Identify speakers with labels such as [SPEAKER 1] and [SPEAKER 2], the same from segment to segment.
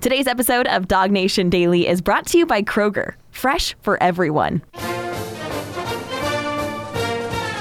[SPEAKER 1] Today's episode of DawgNation Daily is brought to you by Kroger, fresh for everyone.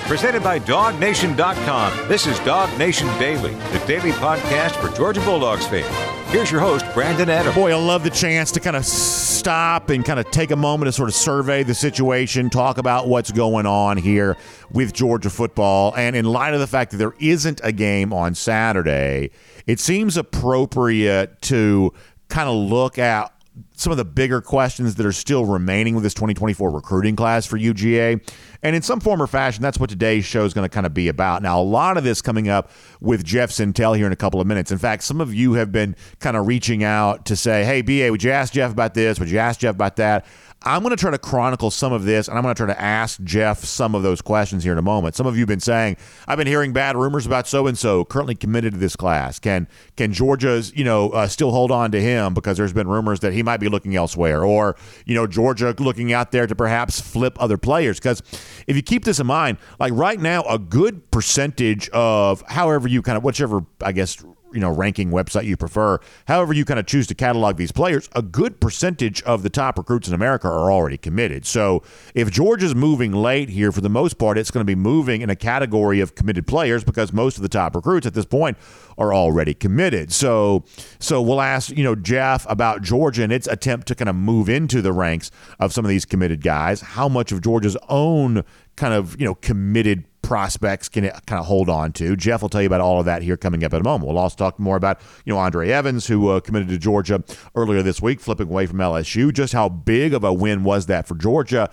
[SPEAKER 2] Presented by DawgNation.com. This is DawgNation Daily, the daily podcast for Georgia Bulldogs fans. Here's your host, Brandon Adams.
[SPEAKER 3] Boy, I love the chance to kind of stop and kind of take a moment to sort of survey the situation, talk about what's going on here with Georgia football. And in light of the fact that there isn't a game on Saturday, it seems appropriate to kind of look at some of the bigger questions that are still remaining with this 2024 recruiting class for UGA. And in some form or fashion, that's what today's show is going to kind of be about. Now, a lot of this coming up with Jeff Sentell here in a couple of minutes. In fact, some of you have been kind of reaching out to say, hey, BA, would you ask Jeff about this? Would you ask Jeff about that? I'm going to try to chronicle some of this, and I'm going to try to ask Jeff some of those questions here in a moment. Some of you have been saying, "I've been hearing bad rumors about so and so currently committed to this class. Can can Georgia's you know uh, still hold on to him because there's been rumors that he might be looking elsewhere, or you know Georgia looking out there to perhaps flip other players? Because if you keep this in mind, like right now, a good percentage of however you kind of whichever I guess you know ranking website you prefer. However you kind of choose to catalog these players a good percentage of the top recruits in america are already committed. So if georgia's moving late here for the most part it's going to be moving in a category of committed players because most of the top recruits at this point are already committed. So so we'll ask you know jeff about georgia and its attempt to kind of move into the ranks of some of these committed guys. How much of georgia's own kind of you know committed prospects can kind of hold on to. Jeff will tell you about all of that here coming up in a moment. We'll also talk more about you know Andre Evans, who uh, committed to Georgia earlier this week, flipping away from LSU. Just how big of a win was that for Georgia?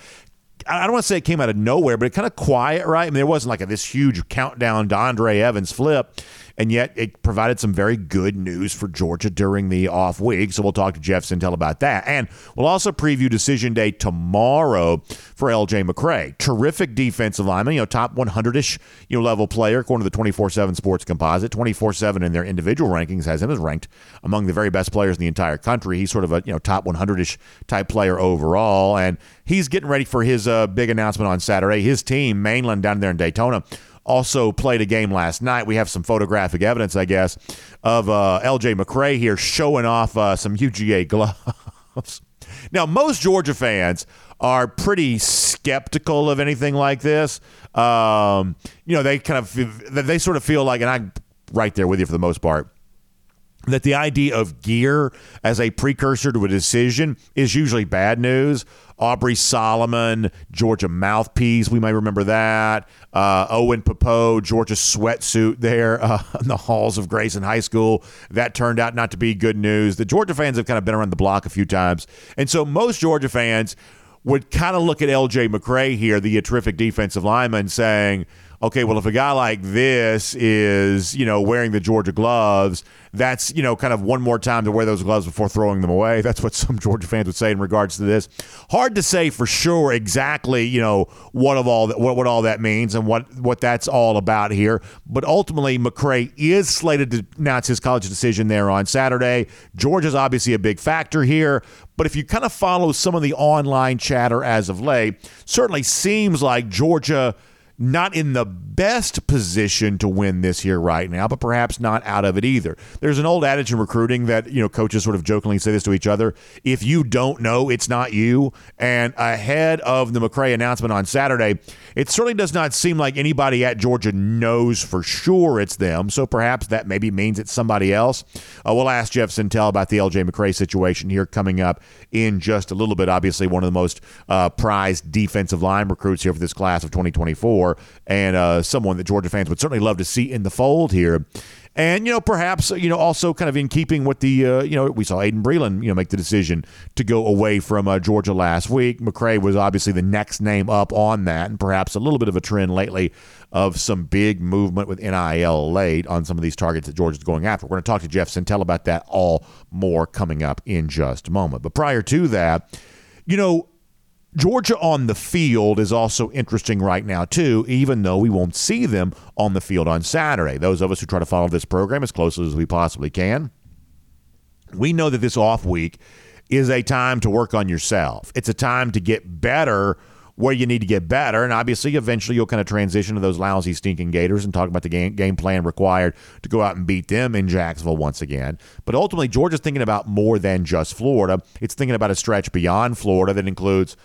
[SPEAKER 3] I don't want to say it came out of nowhere, but it kind of quiet, right? I mean, there wasn't like a, this huge countdown to Andre Evans flip and yet it provided some very good news for Georgia during the off week. So we'll talk to Jeff Sentell about that. And we'll also preview decision day tomorrow for LJ McCray. Terrific defensive lineman, you know, top 100 ish you know, level player, according to the 24 7 sports composite. 24 7 in their individual rankings has him as ranked among the very best players in the entire country. He's sort of a you know top 100 ish type player overall. And he's getting ready for his uh, big announcement on Saturday. His team, Mainland, down there in Daytona, also played a game last night. We have some photographic evidence, I guess, of uh, LJ McCray here showing off uh, some UGA gloves. now, most Georgia fans are pretty skeptical of anything like this. Um, you know, they kind of they sort of feel like, and I'm right there with you for the most part that the idea of gear as a precursor to a decision is usually bad news. Aubrey Solomon, Georgia mouthpiece, we may remember that. Uh, Owen Pappoe, Georgia sweatsuit there uh, in the halls of Grayson High School. That turned out not to be good news. The Georgia fans have kind of been around the block a few times. And so most Georgia fans would kind of look at LJ McCray here, the terrific defensive lineman, saying, okay, well, if a guy like this is, you know, wearing the Georgia gloves, that's, you know, kind of one more time to wear those gloves before throwing them away. That's what some Georgia fans would say in regards to this. Hard to say for sure exactly, you know, what of all that, what, what all that means and what, what that's all about here. But ultimately, McCray is slated to announce his college decision there on Saturday. Georgia's obviously a big factor here. But if you kind of follow some of the online chatter as of late, certainly seems like Georgia – not in the best position to win this year right now, but perhaps not out of it either. There's an old adage in recruiting that, you know, coaches sort of jokingly say this to each other. If you don't know, it's not you. And ahead of the McCray announcement on Saturday, it certainly does not seem like anybody at Georgia knows for sure it's them. So perhaps that maybe means it's somebody else. Uh, we'll ask Jeff Sentell about the LJ McCray situation here coming up in just a little bit. Obviously, one of the most uh, prized defensive line recruits here for this class of 2024 and uh, someone that Georgia fans would certainly love to see in the fold here. And you know, perhaps you know, also kind of in keeping with the uh, you know, we saw Aiden Breland you know make the decision to go away from uh, Georgia last week. McCray was obviously the next name up on that, and perhaps a little bit of a trend lately of some big movement with NIL late on some of these targets that Georgia's going after. We're going to talk to Jeff Sentell about that all more coming up in just a moment. But prior to that, you know, Georgia on the field is also interesting right now, too, even though we won't see them on the field on Saturday. Those of us who try to follow this program as closely as we possibly can, we know that this off week is a time to work on yourself. It's a time to get better where you need to get better. And obviously, eventually, you'll kind of transition to those lousy, stinking Gators and talk about the game, game plan required to go out and beat them in Jacksonville once again. But ultimately, Georgia's thinking about more than just Florida. It's thinking about a stretch beyond Florida that includes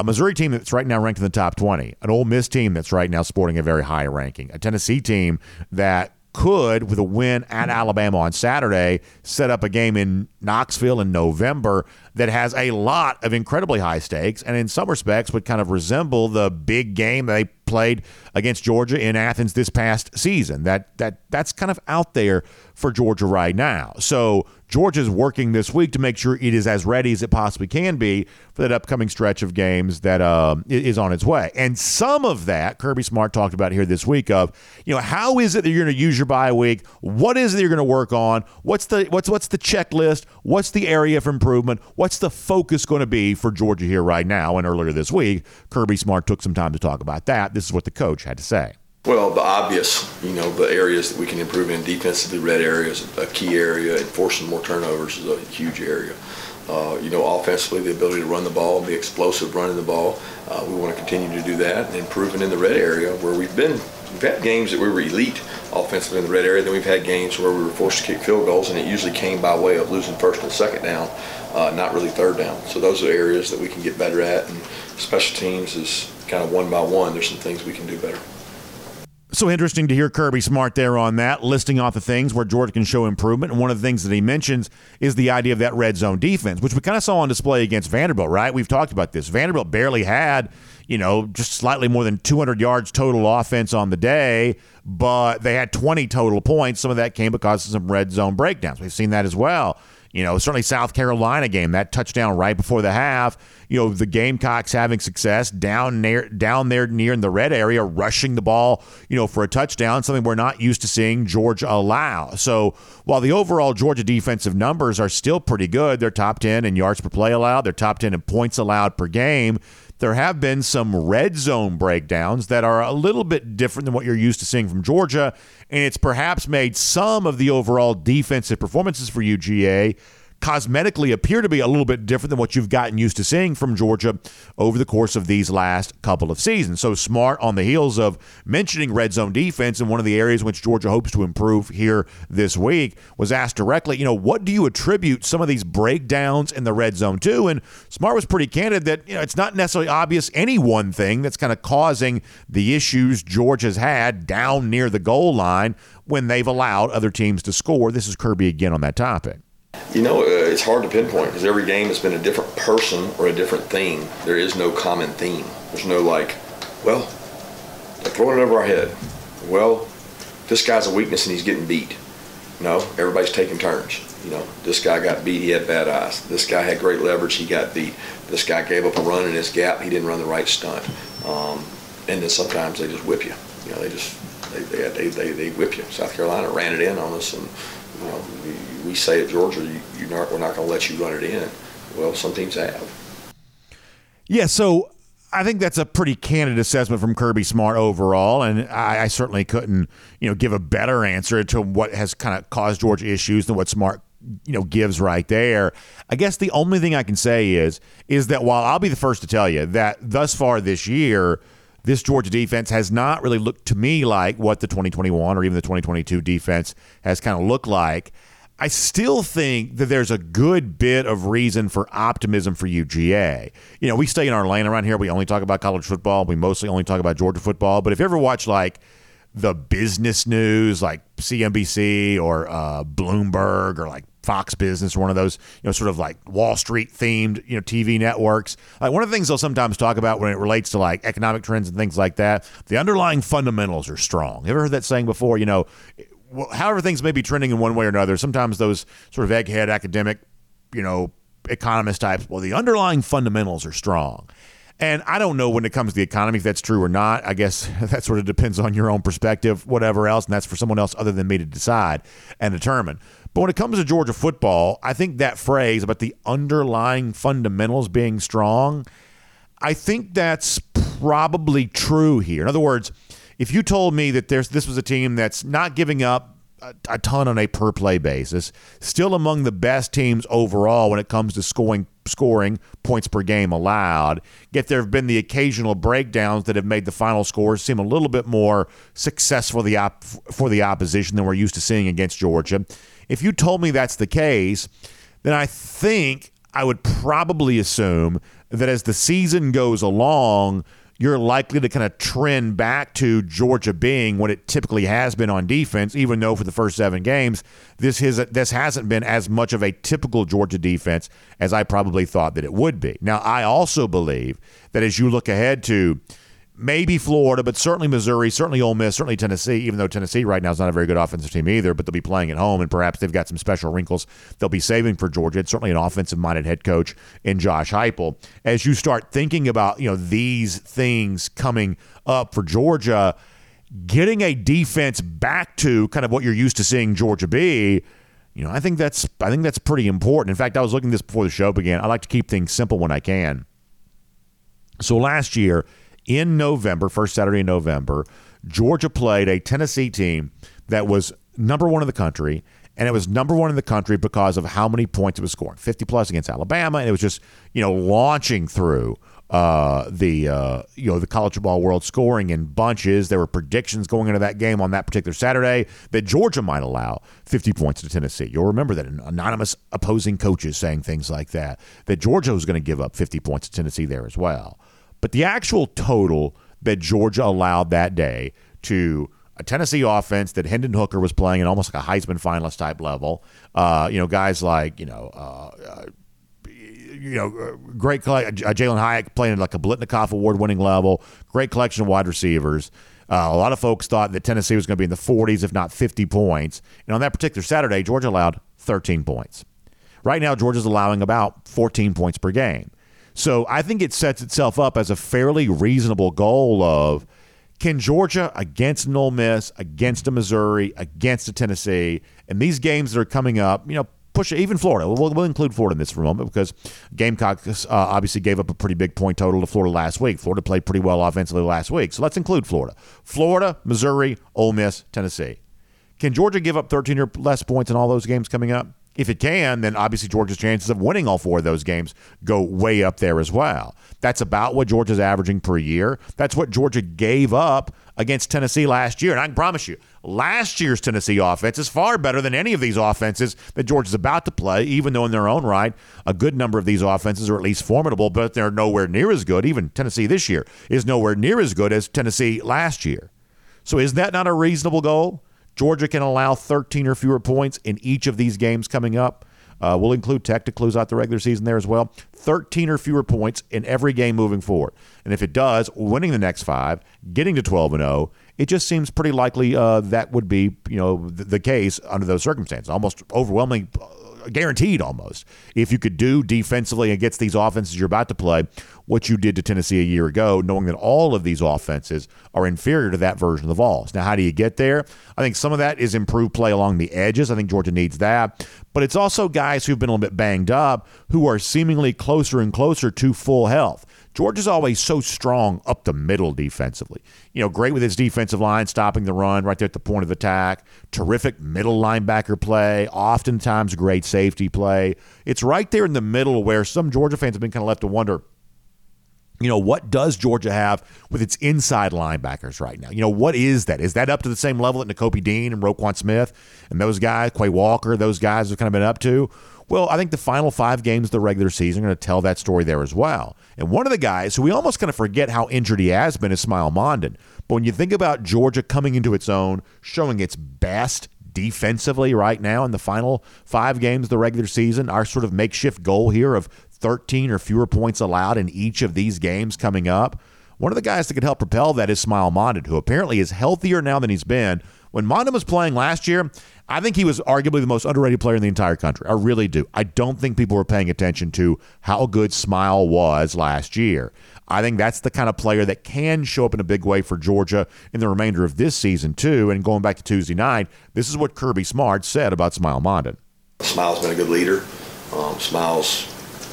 [SPEAKER 3] a Missouri team that's right now ranked in the top 20, an Ole Miss team that's right now sporting a very high ranking, a Tennessee team that could, with a win at Alabama on Saturday, set up a game in Knoxville in November that has a lot of incredibly high stakes and in some respects would kind of resemble the big game they played against Georgia in Athens this past season. That that that's kind of out there for Georgia right now. So Georgia's working this week to make sure it is as ready as it possibly can be for that upcoming stretch of games that um, is on its way. And some of that Kirby Smart talked about here this week of, you know, how is it that you're going to use your bye week? What is it that you're going to work on? What's the what's what's the checklist? What's the area for improvement? What's the focus going to be for Georgia here right now? And earlier this week, Kirby Smart took some time to talk about that. This is what the coach had to say.
[SPEAKER 4] Well, the obvious, you know, the areas that we can improve in defensively, red areas, a key area, enforcing more turnovers is a huge area. Uh, you know, offensively, the ability to run the ball, be explosive running the ball. Uh, we want to continue to do that and improving in the red area where we've been. We've had games that we were elite offensively in the red area. Then we've had games where we were forced to kick field goals, and it usually came by way of losing first and second down, uh, not really third down. So those are areas that we can get better at. And special teams is kind of one by one. There's some things we can do better.
[SPEAKER 3] So interesting to hear Kirby Smart there on that, listing off the things where Georgia can show improvement. And one of the things that he mentions is the idea of that red zone defense, which we kind of saw on display against Vanderbilt, right? We've talked about this. Vanderbilt barely had, you know, just slightly more than 200 yards total offense on the day, but they had 20 total points. Some of that came because of some red zone breakdowns. We've seen that as well. You know, certainly South Carolina game, that touchdown right before the half. You know, the Gamecocks having success down near down there near in the red area, rushing the ball, you know, for a touchdown, something we're not used to seeing Georgia allow. So while the overall Georgia defensive numbers are still pretty good, they're top 10 in yards per play allowed, they're top 10 in points allowed per game there have been some red zone breakdowns that are a little bit different than what you're used to seeing from Georgia, and it's perhaps made some of the overall defensive performances for UGA cosmetically appear to be a little bit different than what you've gotten used to seeing from Georgia over the course of these last couple of seasons. So smart on the heels of mentioning red zone defense and one of the areas which Georgia hopes to improve here this week was asked directly, you know, what do you attribute some of these breakdowns in the red zone to? And Smart was pretty candid that, you know, it's not necessarily obvious any one thing that's kind of causing the issues Georgia's had down near the goal line when they've allowed other teams to score. This is Kirby again on that topic.
[SPEAKER 4] You know, uh, it's hard to pinpoint because every game has been a different person or a different thing. There is no common theme. There's no like, well, they're throwing it over our head. Well, this guy's a weakness and he's getting beat. No, everybody's taking turns. You know, this guy got beat, he had bad eyes. This guy had great leverage, he got beat. This guy gave up a run in his gap, he didn't run the right stunt. Um, and then sometimes they just whip you. You know, they just they they, they, they, they whip you. South Carolina ran it in on us and you know, we say at Georgia, you, are not, we're not going to let you run it in. Well, some teams have.
[SPEAKER 3] Yeah, so I think that's a pretty candid assessment from Kirby Smart overall, and I, I, certainly couldn't, you know, give a better answer to what has kind of caused Georgia issues than what Smart, you know, gives right there. I guess the only thing I can say is is that while I'll be the first to tell you that thus far this year this Georgia defense has not really looked to me like what the 2021 or even the 2022 defense has kind of looked like. I still think that there's a good bit of reason for optimism for UGA. You know, we stay in our lane around here. We only talk about college football. We mostly only talk about Georgia football. But if you ever watch like the business news, like CNBC or uh, Bloomberg or like Fox Business one of those, you know, sort of like Wall Street themed, you know, TV networks. Like one of the things they'll sometimes talk about when it relates to like economic trends and things like that, the underlying fundamentals are strong. You ever heard that saying before? You know, however things may be trending in one way or another, sometimes those sort of egghead academic, you know, economist types, well, the underlying fundamentals are strong. And I don't know when it comes to the economy if that's true or not. I guess that sort of depends on your own perspective, whatever else, and that's for someone else other than me to decide and determine. But when it comes to Georgia football, I think that phrase about the underlying fundamentals being strong, I think that's probably true here. In other words, if you told me that there's this was a team that's not giving up a, a ton on a per play basis. Still among the best teams overall when it comes to scoring scoring points per game allowed. Yet there have been the occasional breakdowns that have made the final scores seem a little bit more successful the, op- for the opposition than we're used to seeing against Georgia. If you told me that's the case, then I think I would probably assume that as the season goes along, you're likely to kind of trend back to Georgia being what it typically has been on defense, even though for the first seven games, this, is, this hasn't been as much of a typical Georgia defense as I probably thought that it would be. Now, I also believe that as you look ahead to maybe Florida, but certainly Missouri, certainly Ole Miss, certainly Tennessee, even though Tennessee right now is not a very good offensive team either, but they'll be playing at home and perhaps they've got some special wrinkles they'll be saving for Georgia. It's certainly an offensive minded head coach in Josh Heupel. As you start thinking about, you know, these things coming up for Georgia, getting a defense back to kind of what you're used to seeing Georgia be, you know, I think that's I think that's pretty important. In fact, I was looking this before the show began. I like to keep things simple when I can. So last year, in November, first Saturday in November, Georgia played a Tennessee team that was number one in the country. And it was number one in the country because of how many points it was scoring 50 plus against Alabama. And it was just, you know, launching through uh, the uh, you know the college football world scoring in bunches. There were predictions going into that game on that particular Saturday that Georgia might allow 50 points to Tennessee. You'll remember that anonymous opposing coaches saying things like that. That Georgia was going to give up 50 points to Tennessee there as well. But the actual total that Georgia allowed that day to a Tennessee offense that Hendon Hooker was playing at almost like a Heisman finalist type level. Uh, you know, guys like you know. Uh, uh, you know, uh, great uh, Jalin Hyatt playing at like a Biletnikoff award winning level. Great collection of wide receivers. Uh, a lot of folks thought that Tennessee was going to be in the 40s, if not 50 points. And on that particular Saturday, Georgia allowed 13 points. Right now, Georgia's allowing about 14 points per game. So I think it sets itself up as a fairly reasonable goal of can Georgia against Ole Miss, against a Missouri, against a Tennessee, and these games that are coming up, you know, push even Florida. We'll, we'll include Florida in this for a moment because Gamecocks uh, obviously gave up a pretty big point total to Florida last week. Florida played pretty well offensively last week, so let's include Florida. Florida, Missouri, Ole Miss, Tennessee. Can Georgia give up 13 or less points in all those games coming up? If it can, then obviously Georgia's chances of winning all four of those games go way up there as well. That's about what Georgia's averaging per year. That's what Georgia gave up against Tennessee last year. And I can promise you, last year's Tennessee offense is far better than any of these offenses that Georgia's about to play, even though in their own right, a good number of these offenses are at least formidable, but they're nowhere near as good. Even Tennessee this year is nowhere near as good as Tennessee last year. So is that not a reasonable goal? Georgia can allow 13 or fewer points in each of these games coming up. Uh, we'll include Tech to close out the regular season there as well. 13 or fewer points in every game moving forward. And if it does, winning the next five, getting to 12 and 0, it just seems pretty likely uh, that would be you know the, the, case under those circumstances. Almost overwhelming guaranteed almost. If you could do defensively against these offenses you're about to play what you did to Tennessee a year ago, knowing that all of these offenses are inferior to that version of the Vols. Now, how do you get there? I think some of that is improved play along the edges. I think Georgia needs that. But it's also guys who've been a little bit banged up who are seemingly closer and closer to full health. Georgia's always so strong up the middle defensively. You know, great with his defensive line, stopping the run right there at the point of attack. Terrific middle linebacker play, oftentimes great safety play. It's right there in the middle where some Georgia fans have been kind of left to wonder you know, what does Georgia have with its inside linebackers right now? You know, what is that? Is that up to the same level that Nakobe Dean and Roquan Smith and those guys, Quay Walker, those guys have kind of been up to? Well, I think the final five games of the regular season are going to tell that story there as well. And one of the guys who we almost kind of forget how injured he has been is Smael Mondon. But when you think about Georgia coming into its own, showing its best defensively right now in the final five games of the regular season, our sort of makeshift goal here of 13 or fewer points allowed in each of these games coming up. One of the guys that could help propel that is Smael Mondon, who apparently is healthier now than he's been. When Mondon was playing last year, I think he was arguably the most underrated player in the entire country. I really do. I don't think people were paying attention to how good Smael was last year. I think that's the kind of player that can show up in a big way for Georgia in the remainder of this season, too. And going back to Tuesday night, this is what Kirby Smart said about Smael Mondon.
[SPEAKER 4] Smael's been a good leader. Um, Smael's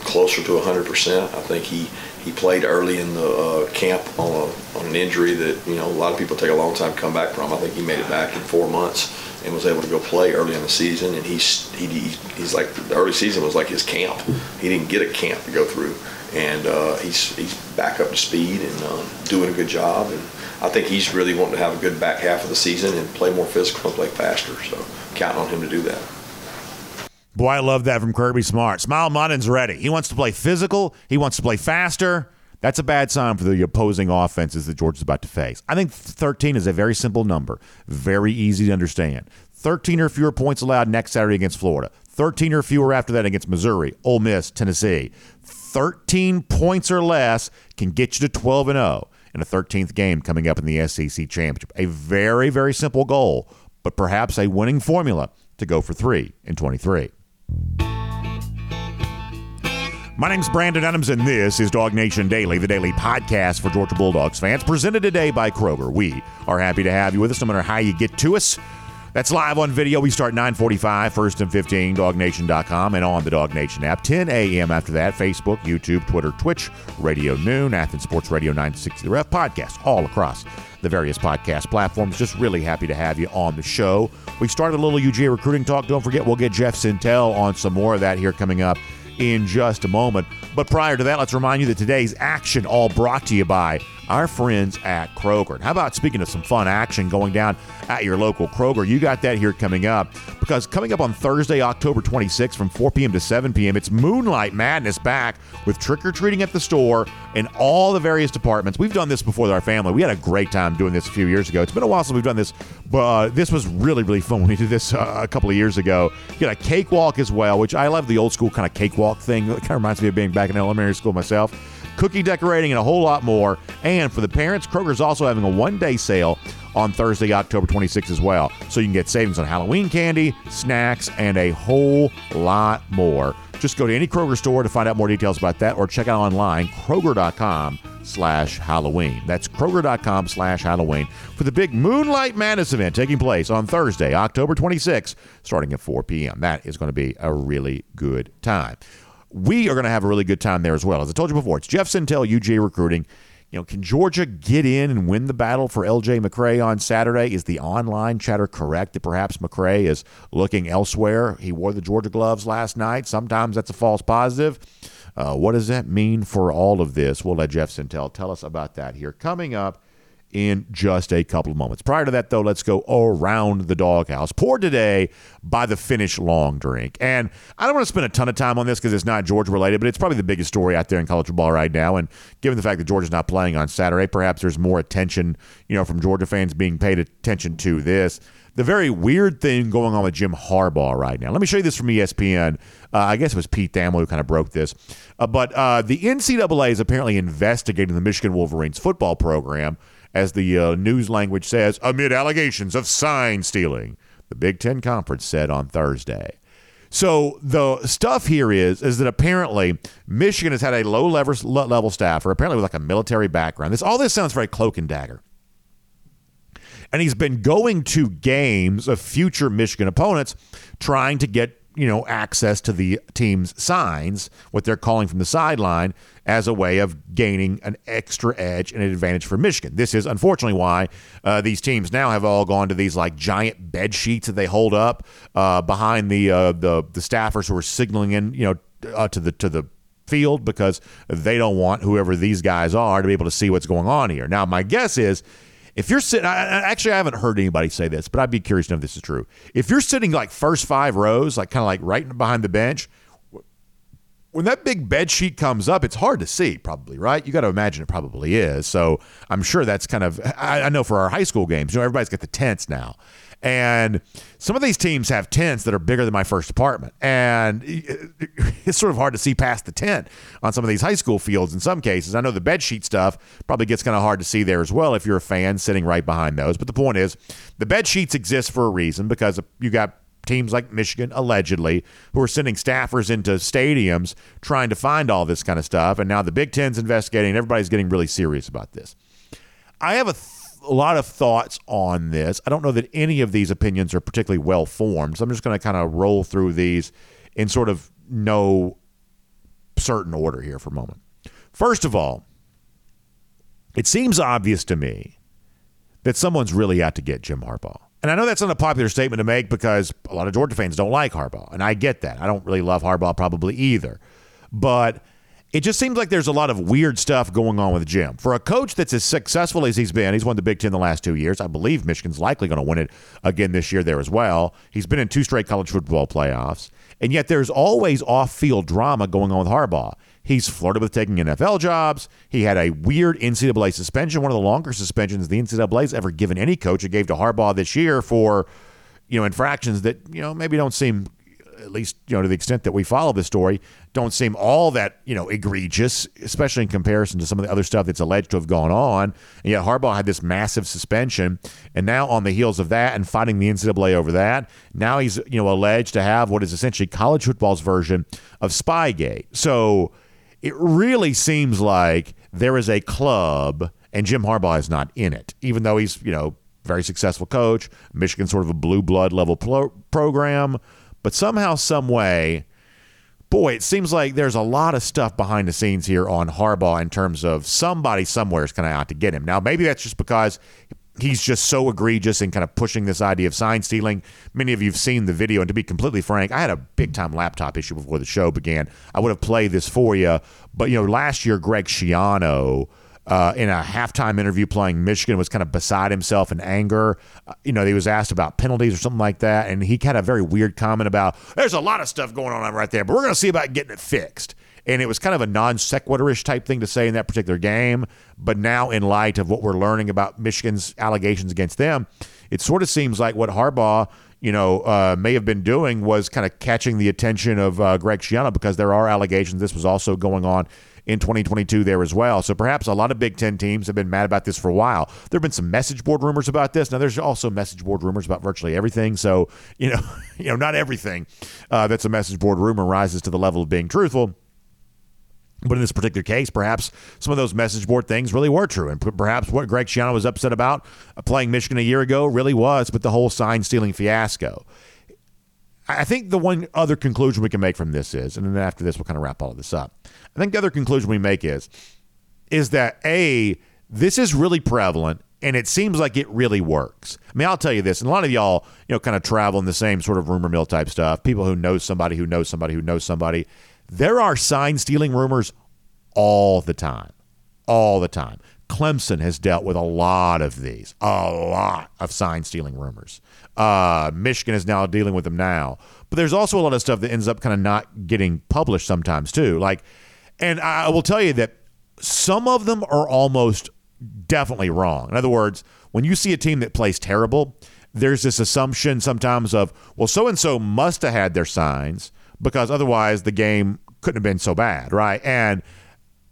[SPEAKER 4] closer to 100%. I think he, he played early in the uh, camp on, a, on an injury that, you know, a lot of people take a long time to come back from. I think he made it back in four months and was able to go play early in the season. And he's he, he's like the early season was like his camp. He didn't get a camp to go through, and uh, he's he's back up to speed and uh, doing a good job. And I think he's really wanting to have a good back half of the season and play more physical and play faster. So counting on him to do that.
[SPEAKER 3] Boy, I love that from Kirby Smart. Smael Mondon's ready. He wants to play physical. He wants to play faster. That's a bad sign for the opposing offenses that Georgia's about to face. I think 13 is a very simple number, very easy to understand. 13 or fewer points allowed next Saturday against Florida. 13 or fewer after that against Missouri, Ole Miss, Tennessee. 13 points or less can get you to 12 and 0 in a 13th game coming up in the SEC championship. A very, very simple goal, but perhaps a winning formula to go for three in 23. My name's Brandon Adams, and this is DawgNation Daily, the daily podcast for Georgia Bulldogs fans, presented today by Kroger. We are happy to have you with us, no matter how you get to us. That's live on video. We start 945, first and 15, dawgnation.com, and on the DawgNation app. 10 a.m. after that, Facebook, YouTube, Twitter, Twitch, Radio Noon, Athens Sports Radio 960 The Ref, podcast all across the various podcast platforms. Just really happy to have you on the show. We started a little UGA recruiting talk. Don't forget, we'll get Jeff Sentell on some more of that here coming up in just a moment. But prior to that, let's remind you that today's action all brought to you by our friends at Kroger. How about speaking of some fun action going down at your local Kroger? You got that here coming up because coming up on Thursday, October 26th from 4 p.m. to 7 p.m., it's Moonlight Madness back with trick or treating at the store in all the various departments. We've done this before with our family. We had a great time doing this a few years ago. It's been a while since we've done this, but uh, this was really, really fun when we did this uh, a couple of years ago. You got a cakewalk as well, which I love the old school kind of cakewalk thing. It kind of reminds me of being back in elementary school myself cookie decorating, and a whole lot more. And for the parents, Kroger's also having a one day sale on Thursday, October 26th as well. So you can get savings on Halloween candy, snacks, and a whole lot more. Just go to any Kroger store to find out more details about that or check out online, Kroger.com slash Halloween. That's Kroger.com slash Halloween for the big Moonlight Madness event taking place on Thursday, October 26th, starting at 4 p.m. That is going to be a really good time we are going to have a really good time there as well. As I told you before, it's Jeff Sentell, UJ Recruiting. You know, can Georgia get in and win the battle for LJ McCray on Saturday? Is the online chatter correct that perhaps McCray is looking elsewhere? He wore the Georgia gloves last night. Sometimes that's a false positive. Uh, what does that mean for all of this? We'll let Jeff Sentell tell us about that here. Coming up in just a couple of moments. Prior to that, though, let's go around the doghouse. Poured today by the Finnish long drink. And I don't want to spend a ton of time on this because it's not Georgia related, but it's probably the biggest story out there in college football right now. And given the fact that Georgia's not playing on Saturday, perhaps there's more attention, you know, from Georgia fans being paid attention to this. The very weird thing going on with Jim Harbaugh right now. Let me show you this from ESPN. Uh, I guess it was Pete Thamel who kind of broke this. Uh, but uh, the NCAA is apparently investigating the Michigan Wolverines football program as the uh, news language says, amid allegations of sign stealing, the Big Ten Conference said on Thursday. So the stuff here is is that apparently Michigan has had a low level level staffer, apparently with like a military background. This all this sounds very cloak and dagger. And he's been going to games of future Michigan opponents, trying to get you know, access to the team's signs, what they're calling from the sideline, as a way of gaining an extra edge and an advantage for Michigan. This is unfortunately why uh, these teams now have all gone to these like giant bed sheets that they hold up uh, behind the uh, the the staffers who are signaling in, you know, uh, to the to the field because they don't want whoever these guys are to be able to see what's going on here. Now, my guess is if you're sitting, I, actually, I haven't heard anybody say this, but I'd be curious to know if this is true. If you're sitting like first five rows, like kind of like right behind the bench, when that big bed sheet comes up, it's hard to see, probably, right? You got to imagine it probably is. So I'm sure that's kind of, I, I know for our high school games, you know, everybody's got the tents now. And some of these teams have tents that are bigger than my first apartment. And it's sort of hard to see past the tent on some of these high school fields in some cases. I know the bed sheet stuff probably gets kind of hard to see there as well if you're a fan sitting right behind those. But the point is, the bed sheets exist for a reason because you got teams like Michigan, allegedly, who are sending staffers into stadiums trying to find all this kind of stuff. And now the Big Ten's investigating. Everybody's getting really serious about this. I have a a lot of thoughts on this. I don't know that any of these opinions are particularly well formed. So I'm just going to kind of roll through these in sort of no certain order here for a moment. First of all, it seems obvious to me that someone's really out to get Jim Harbaugh. And I know that's not a popular statement to make because a lot of Georgia fans don't like Harbaugh, and I get that. I don't really love Harbaugh probably either. But it just seems like there's a lot of weird stuff going on with Jim. For a coach that's as successful as he's been, he's won the Big Ten the last two years. I believe Michigan's likely going to win it again this year there as well. He's been in two straight college football playoffs. And yet there's always off field drama going on with Harbaugh. He's flirted with taking NFL jobs. He had a weird NCAA suspension, one of the longer suspensions the NCAA's ever given any coach. It gave to Harbaugh this year for, you know, infractions that, you know, maybe don't seem at least you know to the extent that we follow the story, don't seem all that you know egregious, especially in comparison to some of the other stuff that's alleged to have gone on. And yet Harbaugh had this massive suspension, and now on the heels of that and fighting the NCAA over that, now he's you know alleged to have what is essentially college football's version of Spygate. So it really seems like there is a club, and Jim Harbaugh is not in it, even though he's you know very successful coach. Michigan sort of a blue blood level pro- program. But somehow, some way, boy, it seems like there's a lot of stuff behind the scenes here on Harbaugh in terms of somebody somewhere is kind of out to get him. Now, maybe that's just because he's just so egregious and kind of pushing this idea of sign stealing. Many of you have seen the video, and to be completely frank, I had a big time laptop issue before the show began. I would have played this for you, but you know, last year Greg Schiano uh, in a halftime interview playing Michigan was kind of beside himself in anger. Uh, you know, he was asked about penalties or something like that, and he had a very weird comment about there's a lot of stuff going on right there, but we're going to see about getting it fixed. And it was kind of a non sequitorish type thing to say in that particular game. But now, in light of what we're learning about Michigan's allegations against them, it sort of seems like what Harbaugh you know, uh, may have been doing was kind of catching the attention of uh, Greg Schiano because there are allegations this was also going on in 2022 there as well. So perhaps a lot of Big Ten teams have been mad about this for a while. There have been some message board rumors about this. Now there's also message board rumors about virtually everything. So you know, you know, not everything uh, that's a message board rumor rises to the level of being truthful. But in this particular case, perhaps some of those message board things really were true. And perhaps what Greg Schiano was upset about uh, playing Michigan a year ago really was, but the whole sign stealing fiasco. I think the one other conclusion we can make from this is, and then after this, we'll kind of wrap all of this up. I think the other conclusion we make is, is that A, this is really prevalent and it seems like it really works. I mean, I'll tell you this, and a lot of y'all, you know, kind of travel in the same sort of rumor mill type stuff. People who know somebody who knows somebody who knows somebody. There are sign stealing rumors all the time, all the time. Clemson has dealt with a lot of these, a lot of sign stealing rumors. Uh, Michigan is now dealing with them now. But there's also a lot of stuff that ends up kind of not getting published sometimes too. Like, and I will tell you that some of them are almost definitely wrong. In other words, when you see a team that plays terrible, there's this assumption sometimes of, well, so and so must have had their signs because otherwise the game couldn't have been so bad, right? And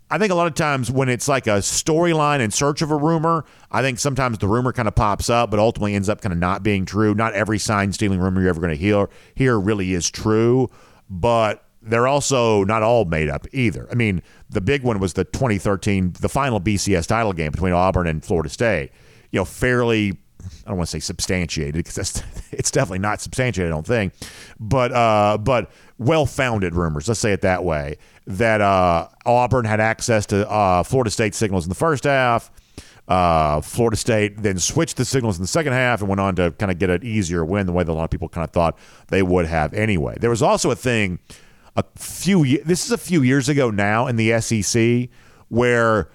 [SPEAKER 3] I think a lot of times when it's like a storyline in search of a rumor, I think sometimes the rumor kind of pops up, but ultimately ends up kind of not being true. Not every sign stealing rumor you're ever going to hear hear really is true, but they're also not all made up either. I mean, the big one was the 2013, the final BCS title game between Auburn and Florida State. You know, fairly I don't want to say substantiated because it's definitely not substantiated. I don't think, but uh, but well founded rumors. Let's say it that way. That uh, Auburn had access to uh, Florida State signals in the first half. Uh, Florida State then switched the signals in the second half and went on to kind of get an easier win the way that a lot of people kind of thought they would have anyway. There was also a thing a few this is a few years ago now in the SEC where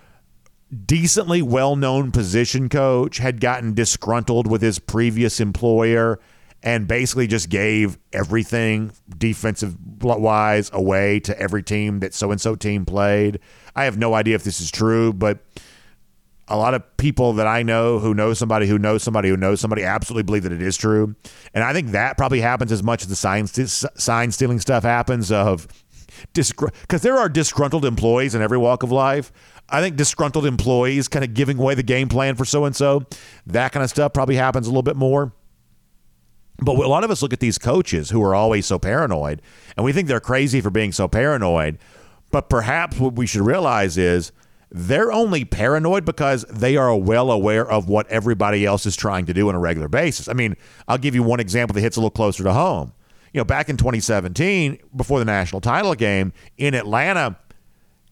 [SPEAKER 3] decently well-known position coach had gotten disgruntled with his previous employer and basically just gave everything defensive wise away to every team that so and so team played. I have no idea if this is true, but a lot of people that I know who know somebody who knows somebody who knows somebody absolutely believe that it is true. And I think that probably happens as much as the sign, sign stealing stuff happens of because there are disgruntled employees in every walk of life. I think disgruntled employees kind of giving away the game plan for so and so, that kind of stuff probably happens a little bit more. But a lot of us look at these coaches who are always so paranoid, and we think they're crazy for being so paranoid. But perhaps what we should realize is they're only paranoid because they are well aware of what everybody else is trying to do on a regular basis. I mean, I'll give you one example that hits a little closer to home. You know, back in 2017, before the national title game in Atlanta,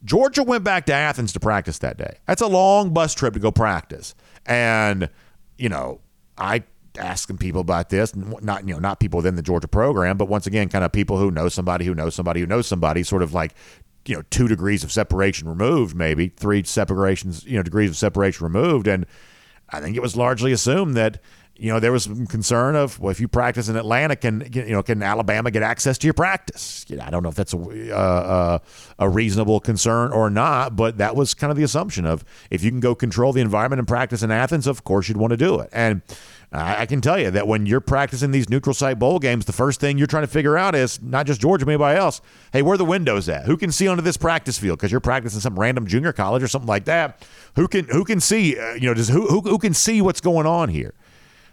[SPEAKER 3] Georgia went back to Athens to practice that day. That's a long bus trip to go practice. And, you know, I asking people about this, not you know not people within the Georgia program, but once again, kind of people who know somebody who knows somebody who knows somebody, sort of like you know two degrees of separation removed, maybe three separations, you know degrees of separation removed, and I think it was largely assumed that you know, there was some concern of, well, if you practice in Atlanta, can you know, can Alabama get access to your practice? You know, I don't know if that's a, uh, a reasonable concern or not, but that was kind of the assumption of if you can go control the environment and practice in Athens, of course you'd want to do it. And I, can tell you that when you're practicing these neutral site bowl games, the first thing you're trying to figure out is not just Georgia, but anybody else. Hey, where are the windows at? Who can see onto this practice field? Because you're practicing some random junior college or something like that. Who can who can see? Uh, you know, does who, who who can see what's going on here?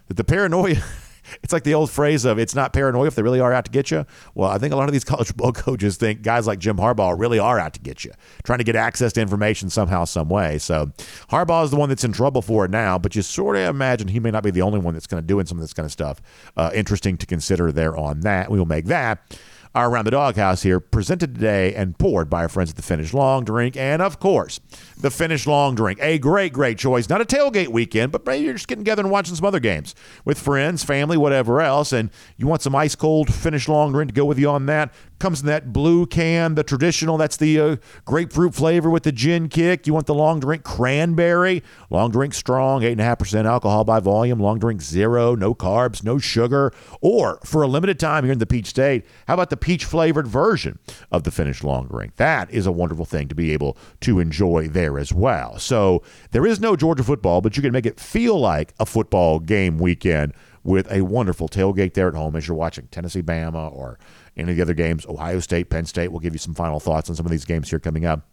[SPEAKER 3] that the paranoia it's like the old phrase of it's not paranoia if they really are out to get you. Well, I think a lot of these college football coaches think guys like Jim Harbaugh really are out to get you, trying to get access to information somehow, some way. So Harbaugh is the one that's in trouble for it now, but you sort of imagine he may not be the only one that's going to doing some of this kind of stuff. Uh, interesting to consider there on that. We will make that our Around the Doghouse here, presented today and poured by our friends at the Finnish Long Drink. And of course, the Finnish Long Drink, a great, great choice. Not a tailgate weekend, but maybe you're just getting together and watching some other games with friends, family, whatever else, and you want some ice cold Finnish Long Drink to go with you on that. Comes in that blue can, the traditional. That's the uh, grapefruit flavor with the gin kick. You want the long drink cranberry. Long drink strong, 8.5% alcohol by volume. Long drink zero, no carbs, no sugar. Or for a limited time here in the Peach State, how about the peach flavored version of the Finnish long drink? That is a wonderful thing to be able to enjoy there as well. So there is no Georgia football, but you can make it feel like a football game weekend with a wonderful tailgate there at home as you're watching Tennessee Bama or any of the other games, Ohio State, Penn State. We'll give you some final thoughts on some of these games here coming up.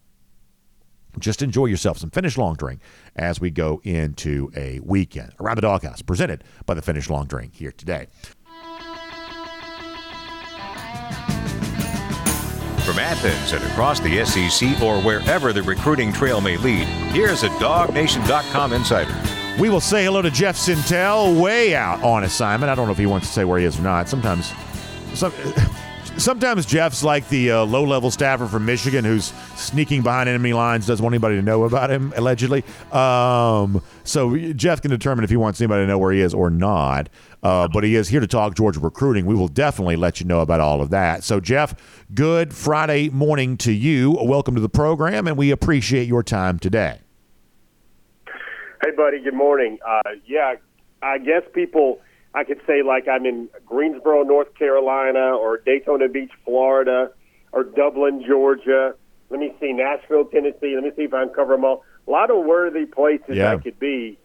[SPEAKER 3] Just enjoy yourself some Finnish Long Drink as we go into a weekend. Around the Doghouse, presented by the Finnish Long Drink here today.
[SPEAKER 2] From Athens and across the SEC or wherever the recruiting trail may lead, here's a DawgNation.com insider.
[SPEAKER 3] We will say hello to Jeff Sentell, way out on assignment. I don't know if he wants to say where he is or not. Sometimes, some, sometimes Jeff's like the uh, low-level staffer from Michigan who's sneaking behind enemy lines, doesn't want anybody to know about him, allegedly. Um, so Jeff can determine if he wants anybody to know where he is or not. Uh, but he is here to talk Georgia recruiting. We will definitely let you know about all of that. So, Jeff, good Friday morning to you. Welcome to the program, and we appreciate your time today.
[SPEAKER 5] Hey, buddy. Good morning. Uh, yeah, I guess people, I could say like I'm in Greensboro, North Carolina, or Daytona Beach, Florida, or Dublin, Georgia. Let me see, Nashville, Tennessee. Let me see if I can cover them all. A lot of worthy places yeah. I could be,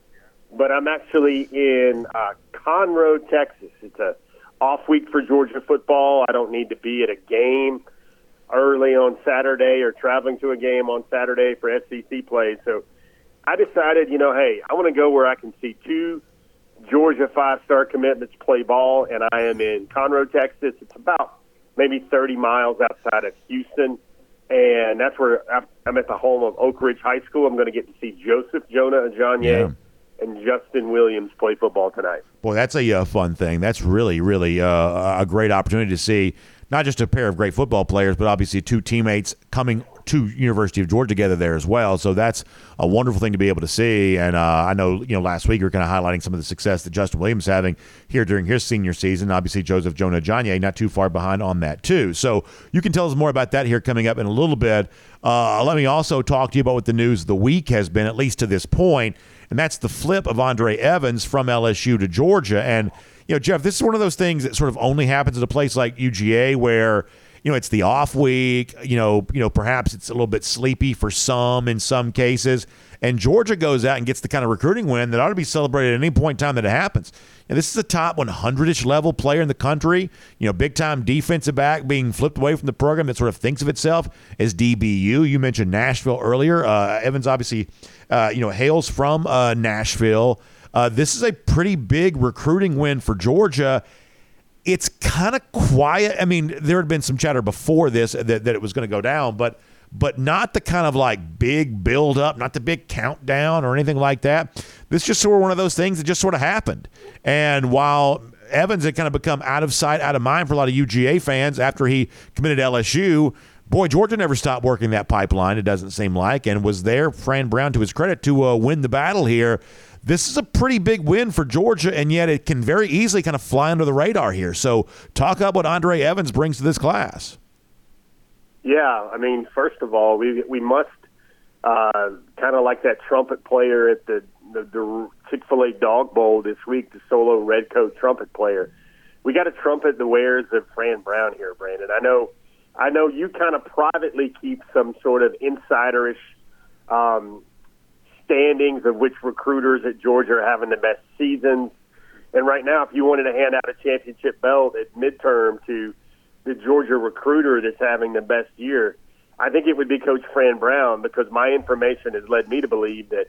[SPEAKER 5] but I'm actually in uh, Conroe, Texas. It's a off week for Georgia football. I don't need to be at a game early on Saturday or traveling to a game on Saturday for SEC plays. So I decided, you know, hey, I want to go where I can see two Georgia five star commitments play ball, and I am in Conroe, Texas. It's about maybe 30 miles outside of Houston, and that's where I'm at the home of Oak Ridge High School. I'm going to get to see Joseph Jonah Ajonye yeah. And Justin Williams play football tonight.
[SPEAKER 3] Boy, that's a uh, fun thing. That's really, really uh, a great opportunity to see not just a pair of great football players, but obviously two teammates coming to University of Georgia together there as well. So that's a wonderful thing to be able to see. And uh, I know you know last week you're kind of highlighting some of the success that Justin Williams is having here during his senior season. Obviously, Joseph Jonah Ajonye not too far behind on that too. So you can tell us more about that here coming up in a little bit. Uh, let me also talk to you about what the news of the week has been, at least to this point, and that's the flip of Andre Evans from LSU to Georgia. And you know, Jeff, this is one of those things that sort of only happens at a place like UGA where you know it's the off week you know you know perhaps it's a little bit sleepy for some in some cases and Georgia goes out and gets the kind of recruiting win that ought to be celebrated at any point in time that it happens. And this is a top 100ish level player in the country, you know, big time defensive back being flipped away from the program that sort of thinks of itself as DBU. You mentioned Nashville earlier. Uh, Evans obviously, uh, you know, hails from uh, Nashville. Uh, this is a pretty big recruiting win for Georgia it's kind of quiet. I mean, there had been some chatter before this that, that it was going to go down, but but not the kind of like big build up, not the big countdown or anything like that. This just sort of one of those things that just sort of happened. And while Evans had kind of become out of sight, out of mind for a lot of UGA fans after he committed LSU. Boy, Georgia never stopped working that pipeline, it doesn't seem like, and was there, Fran Brown, to his credit, to uh, win the battle here. this is a pretty big win for Georgia, and yet it can very easily kind of fly under the radar here. So, talk about what Andre Evans brings to this class.
[SPEAKER 5] Yeah, I mean, first of all, we we must uh, kind of like that trumpet player at the the, the Chick Fil A Dog Bowl this week, the solo red coat trumpet player. We got to trumpet the wares of Fran Brown here, Brandon. I know, I know you kind of privately keep some sort of insiderish um, standings of which recruiters at Georgia are having the best seasons. And right now, if you wanted to hand out a championship belt at midterm to the Georgia recruiter that's having the best year, I think it would be Coach Fran Brown because my information has led me to believe that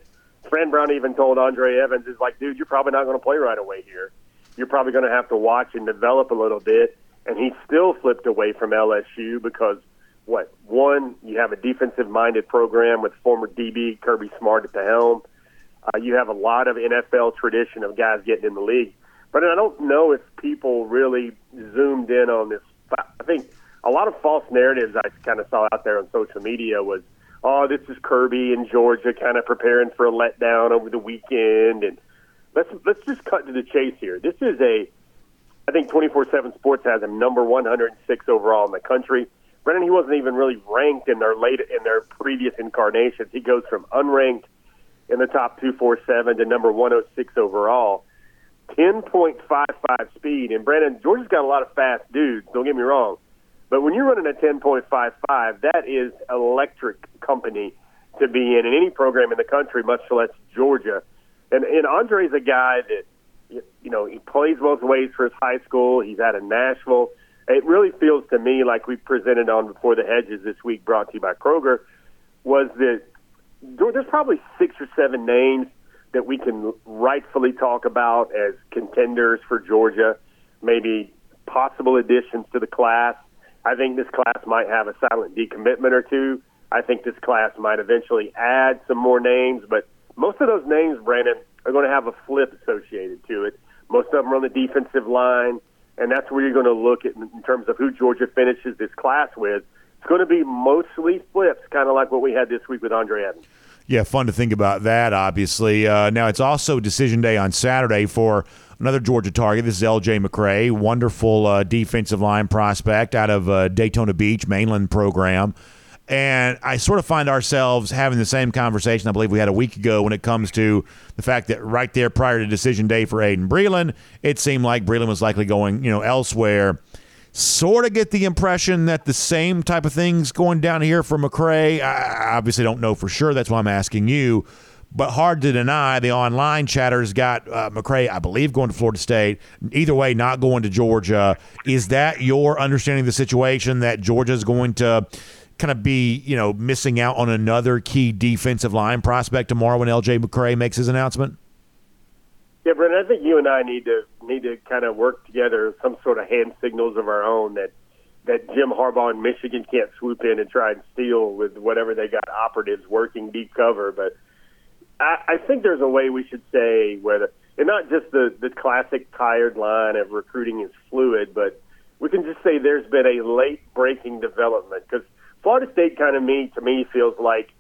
[SPEAKER 5] Fran Brown even told Andre Evans, "Is like, dude, you're probably not going to play right away here. You're probably going to have to watch and develop a little bit." And he still flipped away from LSU because what? One, you have a defensive-minded program with former DB Kirby Smart at the helm. Uh, you have a lot of NFL tradition of guys getting in the league. But I don't know if people really zoomed in on this. I think a lot of false narratives I kind of saw out there on social media was, oh, this is Kirby in Georgia kind of preparing for a letdown over the weekend. And let's let's just cut to the chase here. This is a, I think 24/7 Sports has him number 106 overall in the country. Brennan, he wasn't even really ranked in their late in their previous incarnations. He goes from unranked in the top 247 to number 106 overall. 10.55 speed. And Brandon, Georgia's got a lot of fast dudes, don't get me wrong. But when you're running a 10.55, that is electric company to be in in any program in the country, much less Georgia. And, and Andre's a guy that, you know, he plays both ways for his high school. He's out of Nashville. It really feels to me like we presented on Before the Hedges this week, brought to you by Kroger, was that there's probably six or seven names that we can rightfully talk about as contenders for Georgia, maybe possible additions to the class. I think this class might have a silent decommitment or two. I think this class might eventually add some more names, but most of those names, Brandon, are going to have a flip associated to it. Most of them are on the defensive line, and that's where you're going to look at in terms of who Georgia finishes this class with. It's going to be mostly flips, kind of like what we had this week with Andre Evans.
[SPEAKER 3] Yeah, fun to think about that, obviously. Uh, now, it's also decision day on Saturday for another Georgia target. This is LJ McCray, wonderful uh, defensive line prospect out of uh, Daytona Beach, mainland program. And I sort of find ourselves having the same conversation I believe we had a week ago when it comes to the fact that right there prior to decision day for Aydin Breland, it seemed like Breland was likely going, you know, elsewhere sort of get the impression that the same type of thing's going down here for McCray. I obviously don't know for sure. That's why I'm asking you. But hard to deny, the online chatter's got uh, McCray, I believe, going to Florida State. Either way, not going to Georgia. Is that your understanding of the situation that Georgia is going to kind of be, you know, missing out on another key defensive line prospect tomorrow when LJ McCray makes his announcement?
[SPEAKER 5] Yeah, Brendan, I think you and I need to need to kind of work together some sort of hand signals of our own that that Jim Harbaugh in Michigan can't swoop in and try and steal with whatever they got operatives working deep cover. But I, I think there's a way we should say whether and not just the the classic tired line of recruiting is fluid, but we can just say there's been a late breaking development because Florida State kind of me to me feels like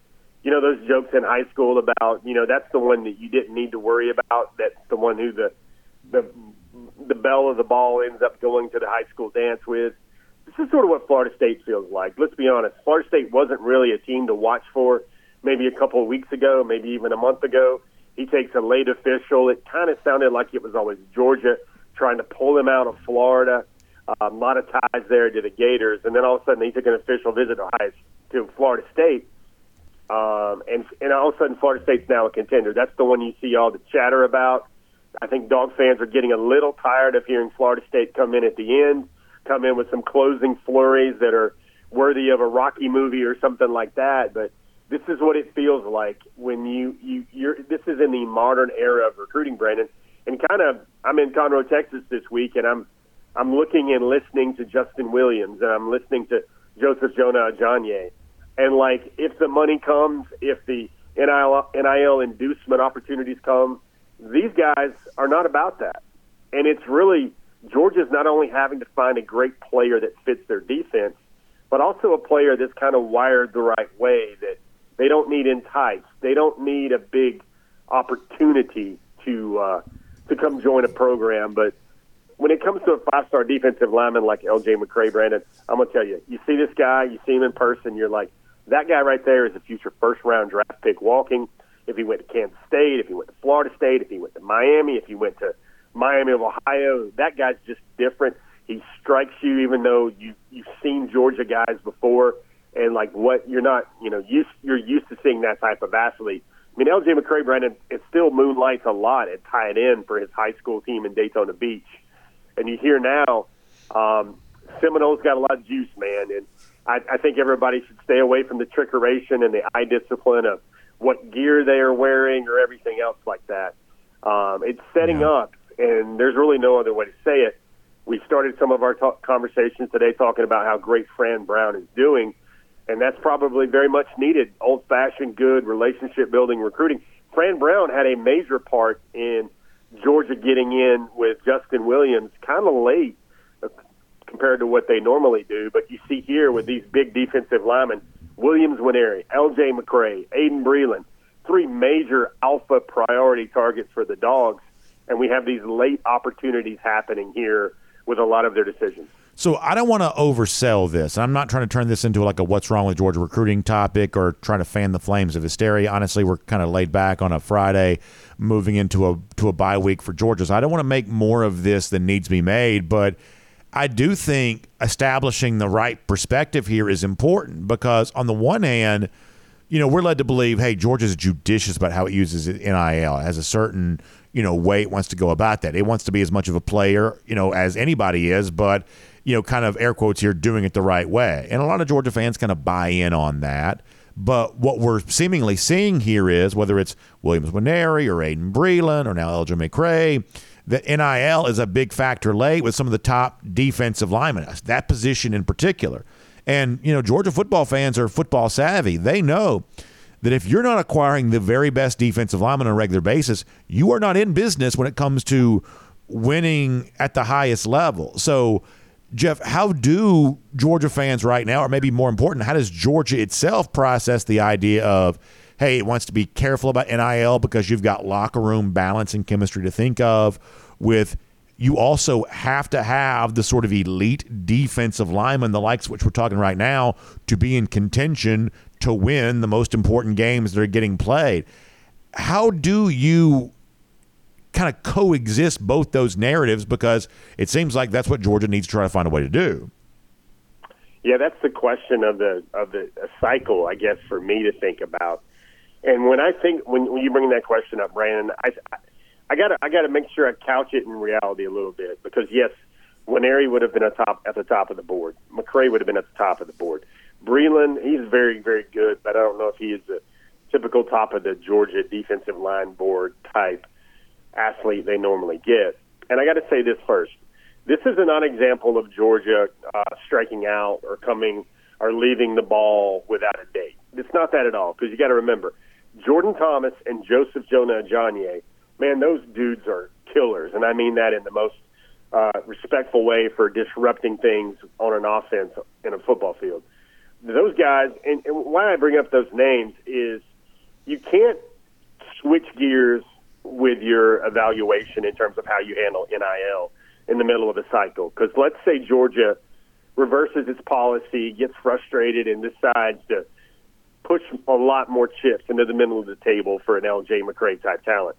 [SPEAKER 5] you know those jokes in high school about you know that's the one that you didn't need to worry about. That's the one who the the the bell of the ball ends up going to the high school dance with. This is sort of what Florida State feels like. Let's be honest. Florida State wasn't really a team to watch for maybe a couple of weeks ago, maybe even a month ago. He takes a late official. It kind of sounded like it was always Georgia trying to pull him out of Florida. Um, a lot of ties there to the Gators, and then all of a sudden he took an official visit to, Ohio, to Florida State um, and and all of a sudden, Florida State's now a contender. That's the one you see all the chatter about. I think dog fans are getting a little tired of hearing Florida State come in at the end, come in with some closing flurries that are worthy of a Rocky movie or something like that. But this is what it feels like when you you you're. This is in the modern era of recruiting, Brandon. And kind of, I'm in Conroe, Texas this week, and I'm I'm looking and listening to Justin Williams, and I'm listening to Joseph Jonah Ajonye and like, if the money comes, if the NIL, NIL inducement opportunities come, these guys are not about that. And it's really Georgia's not only having to find a great player that fits their defense, but also a player that's kind of wired the right way that they don't need entice. They don't need a big opportunity to uh, to come join a program. But when it comes to a five star defensive lineman like L.J. McCray, Brandon, I'm gonna tell you, you see this guy, you see him in person, you're like, that guy right there is a future first round draft pick walking. If he went to Kansas State, if he went to Florida State, if he went to Miami, if he went to Miami of Ohio, that guy's just different. He strikes you even though you you've seen Georgia guys before and like what you're not, you know, used you're used to seeing that type of athlete. I mean, LJ McCray, Brandon, it still moonlights a lot at tight end for his high school team in Daytona Beach. And you hear now, um, Seminole's got a lot of juice, man. And I, I think everybody should stay away from the trickeration and the eye discipline of what gear they are wearing or everything else like that. Um, it's setting
[SPEAKER 3] Yeah.
[SPEAKER 5] up, and there's really no other way to say it. We started some of our talk conversations today talking about how great Fran Brown is doing, and that's probably very much needed. Old fashioned, good relationship building recruiting. Fran Brown had a major part in Georgia getting in with Justin Williams kind of late uh, compared to what they normally do. But you see here with these big defensive linemen, Williams Nwaneri, L.J. McCray, Aydin Breland, three major alpha priority targets for the Dogs, and we have these late opportunities happening here with a lot of their decisions.
[SPEAKER 3] So I don't want to oversell this. I'm not trying to turn this into like a what's wrong with Georgia recruiting topic or trying to fan the flames of hysteria. Honestly, we're kind of laid back on a Friday, moving into a to a bye week for Georgia. So I don't want to make more of this than needs to be made, but I do think establishing the right perspective here is important because on the one hand, you know, we're led to believe, hey, Georgia's judicious about how it uses NIL. It has a certain, you know, way it wants to go about that. It wants to be as much of a player, you know, as anybody is, but, you know, kind of air quotes here, doing it the right way. And a lot of Georgia fans kind of buy in on that. But what we're seemingly seeing here is whether it's Williams Nwaneri or Aydin Breland or now LJ McCray, the NIL is a big factor late with some of the top defensive linemen, that position in particular. And, you know, Georgia football fans are football savvy. They know that if you're not acquiring the very best defensive lineman on a regular basis, you are not in business when it comes to winning at the highest level. So, Jeff, how do Georgia fans right now, or maybe more important, how does Georgia itself process the idea of, hey, it wants to be careful about NIL because you've got locker room balance and chemistry to think of, with you also have to have the sort of elite defensive lineman, the likes which we're talking right now, to be in contention to win the most important games that are getting played. How do you kind of coexist both those narratives? Because it seems like that's what Georgia needs to try to find a way to do.
[SPEAKER 5] Yeah, that's the question of the of the cycle, I guess, for me to think about. And when I think when, when you bring that question up, Brandon, I I got I got to make sure I couch it in reality a little bit because yes, Nwaneri would have been at top at the top of the board. McCray would have been at the top of the board. Breland, he's very very good, but I don't know if he is the typical top of the Georgia defensive line board type athlete they normally get. And I got to say this first. This is a non-example of Georgia uh, striking out or coming or leaving the ball without a date. It's not that at all because you got to remember Jordan Thomas and Joseph Jonah Ajonye, man, those dudes are killers, and I mean that in the most uh, respectful way for disrupting things on an offense in a football field. Those guys, and, and why I bring up those names is you can't switch gears with your evaluation in terms of how you handle NIL in the middle of a cycle. Because let's say Georgia reverses its policy, gets frustrated, and decides to push a lot more chips into the middle of the table for an LJ McCray type talent.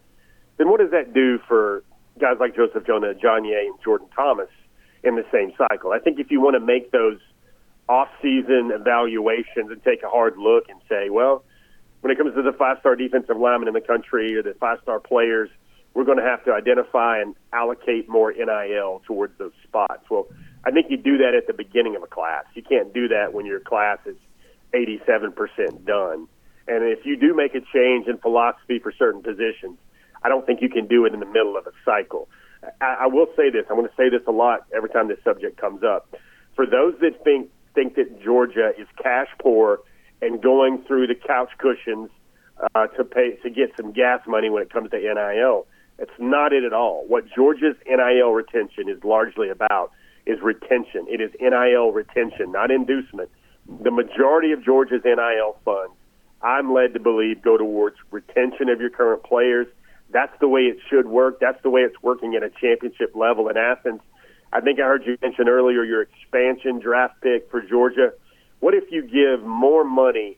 [SPEAKER 5] Then what does that do for guys like Joseph Jonah, Ajonye and Jordan Thomas in the same cycle? I think if you want to make those off-season evaluations and take a hard look and say, well, when it comes to the five-star defensive linemen in the country or the five-star players, we're going to have to identify and allocate more NIL towards those spots. Well, I think you do that at the beginning of a class. You can't do that when your class is 87% done. And if you do make a change in philosophy for certain positions, I don't think you can do it in the middle of a cycle. I, I will say this. I'm going to say this a lot every time this subject comes up. For those that think think that Georgia is cash poor and going through the couch cushions uh, to pay to get some gas money when it comes to NIL, it's not it at all. What Georgia's NIL retention is largely about is retention. It is NIL retention, not inducement. The majority of Georgia's NIL funds, I'm led to believe, go towards retention of your current players, That's the way it should work. That's the way it's working at a championship level in Athens. I think I heard you mention earlier your expansion draft pick for Georgia. What if you give more money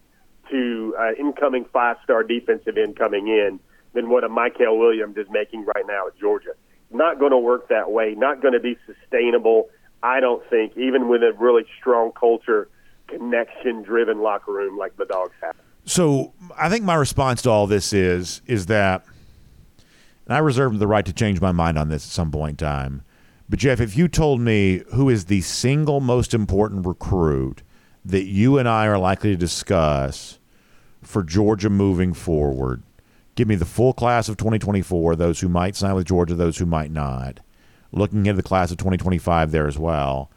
[SPEAKER 5] to uh, incoming five-star defensive end coming in than what a Mykel Williams is making right now at Georgia? Not going to work that way. Not going to be sustainable. I don't think, even with a really strong culture, connection-driven locker room like the Dogs have.
[SPEAKER 3] So I think my response to all this is is that, and I reserve the right to change my mind on this at some point in time. But Jeff, if you told me who is the single most important recruit that you and I are likely to discuss for Georgia moving forward, give me the full class of 2024, those who might sign with Georgia, those who might not. Looking into the class of 2025 there as well.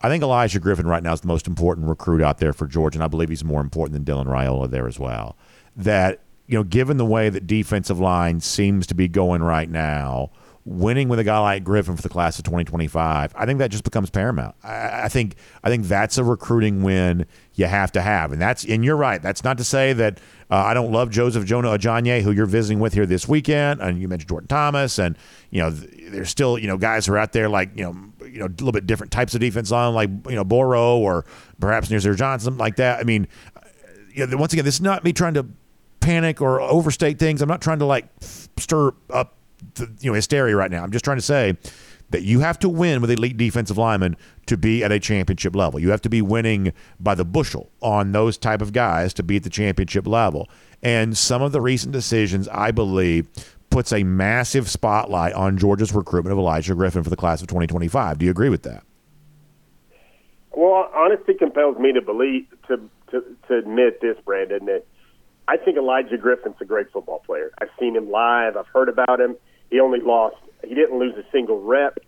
[SPEAKER 3] I think Elijah Griffin right now is the most important recruit out there for Georgia, and I believe he's more important than Dylan Raiola there as well. That, you know, given the way that defensive line seems to be going right now, winning with a guy like Griffin for the class of 2025, I think that just becomes paramount. I, I, think I think that's a recruiting win you have to have, and that's and you're right. That's not to say that uh, I don't love Joseph Jonah Ajonye, who you're visiting with here this weekend, and you mentioned Jordan Thomas, and you know there's still you know guys who are out there like you know you know a little bit different types of defense on like you know Boro or perhaps Nazir Johnson like that. I mean, you know, once again, this is not me trying to panic or overstate things. I'm not trying to like stir up the, you know hysteria right now. I'm just trying to say that you have to win with elite defensive linemen to be at a championship level. You have to be winning by the bushel on those type of guys to be at the championship level. And some of the recent decisions, I believe, puts a massive spotlight on Georgia's recruitment of Elijah Griffin for the class of 2025. Do you agree with that?
[SPEAKER 5] Well, honesty compels me to believe to to, to admit this, Brandon, that I think Elijah Griffin's a great football player. I've seen him live. I've heard about him. He only lost. He didn't lose a single rep.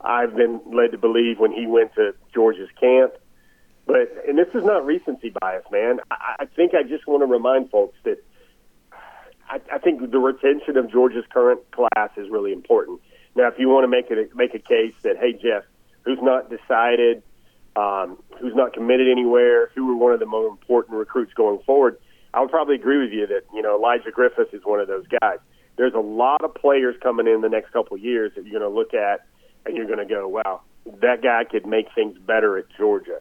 [SPEAKER 5] I've been led to believe when he went to Georgia's camp. But and this is not recency bias, man. I, I think I just want to remind folks that I, I think the retention of Georgia's current class is really important. Now, if you want to make it make a case that hey, Jeff, who's not decided, um, who's not committed anywhere, who were one of the more important recruits going forward, I would probably agree with you that you know Elijah Griffin is one of those guys. There's a lot of players coming in the next couple of years that you're going to look at and you're going to go, wow, that guy could make things better at Georgia.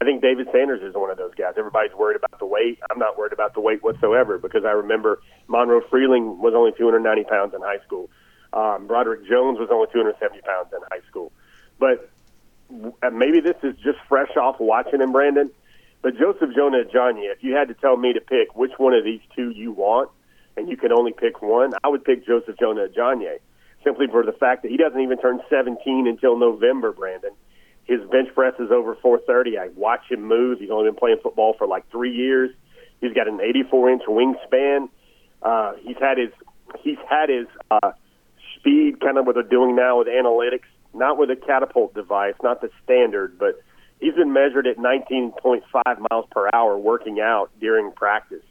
[SPEAKER 5] I think David Sanders is one of those guys. Everybody's worried about the weight. I'm not worried about the weight whatsoever because I remember Monroe Freeling was only 290 pounds in high school. Um, Broderick Jones was only 270 pounds in high school. But uh, maybe this is just fresh off watching him, Brandon. But Joseph Jonah Ajonye, if you had to tell me to pick which one of these two you want, and you can only pick one, I would pick Joseph Jonah Ajonye, simply for the fact that he doesn't even turn 17 until November, Brandon. His bench press is over 430. I watch him move. He's only been playing football for like three years. He's got an 84 inch wingspan. Uh, he's had his he's had his uh, speed kind of what they're doing now with analytics, not with a catapult device, not the standard, but he's been measured at 19.5 miles per hour working out during practice.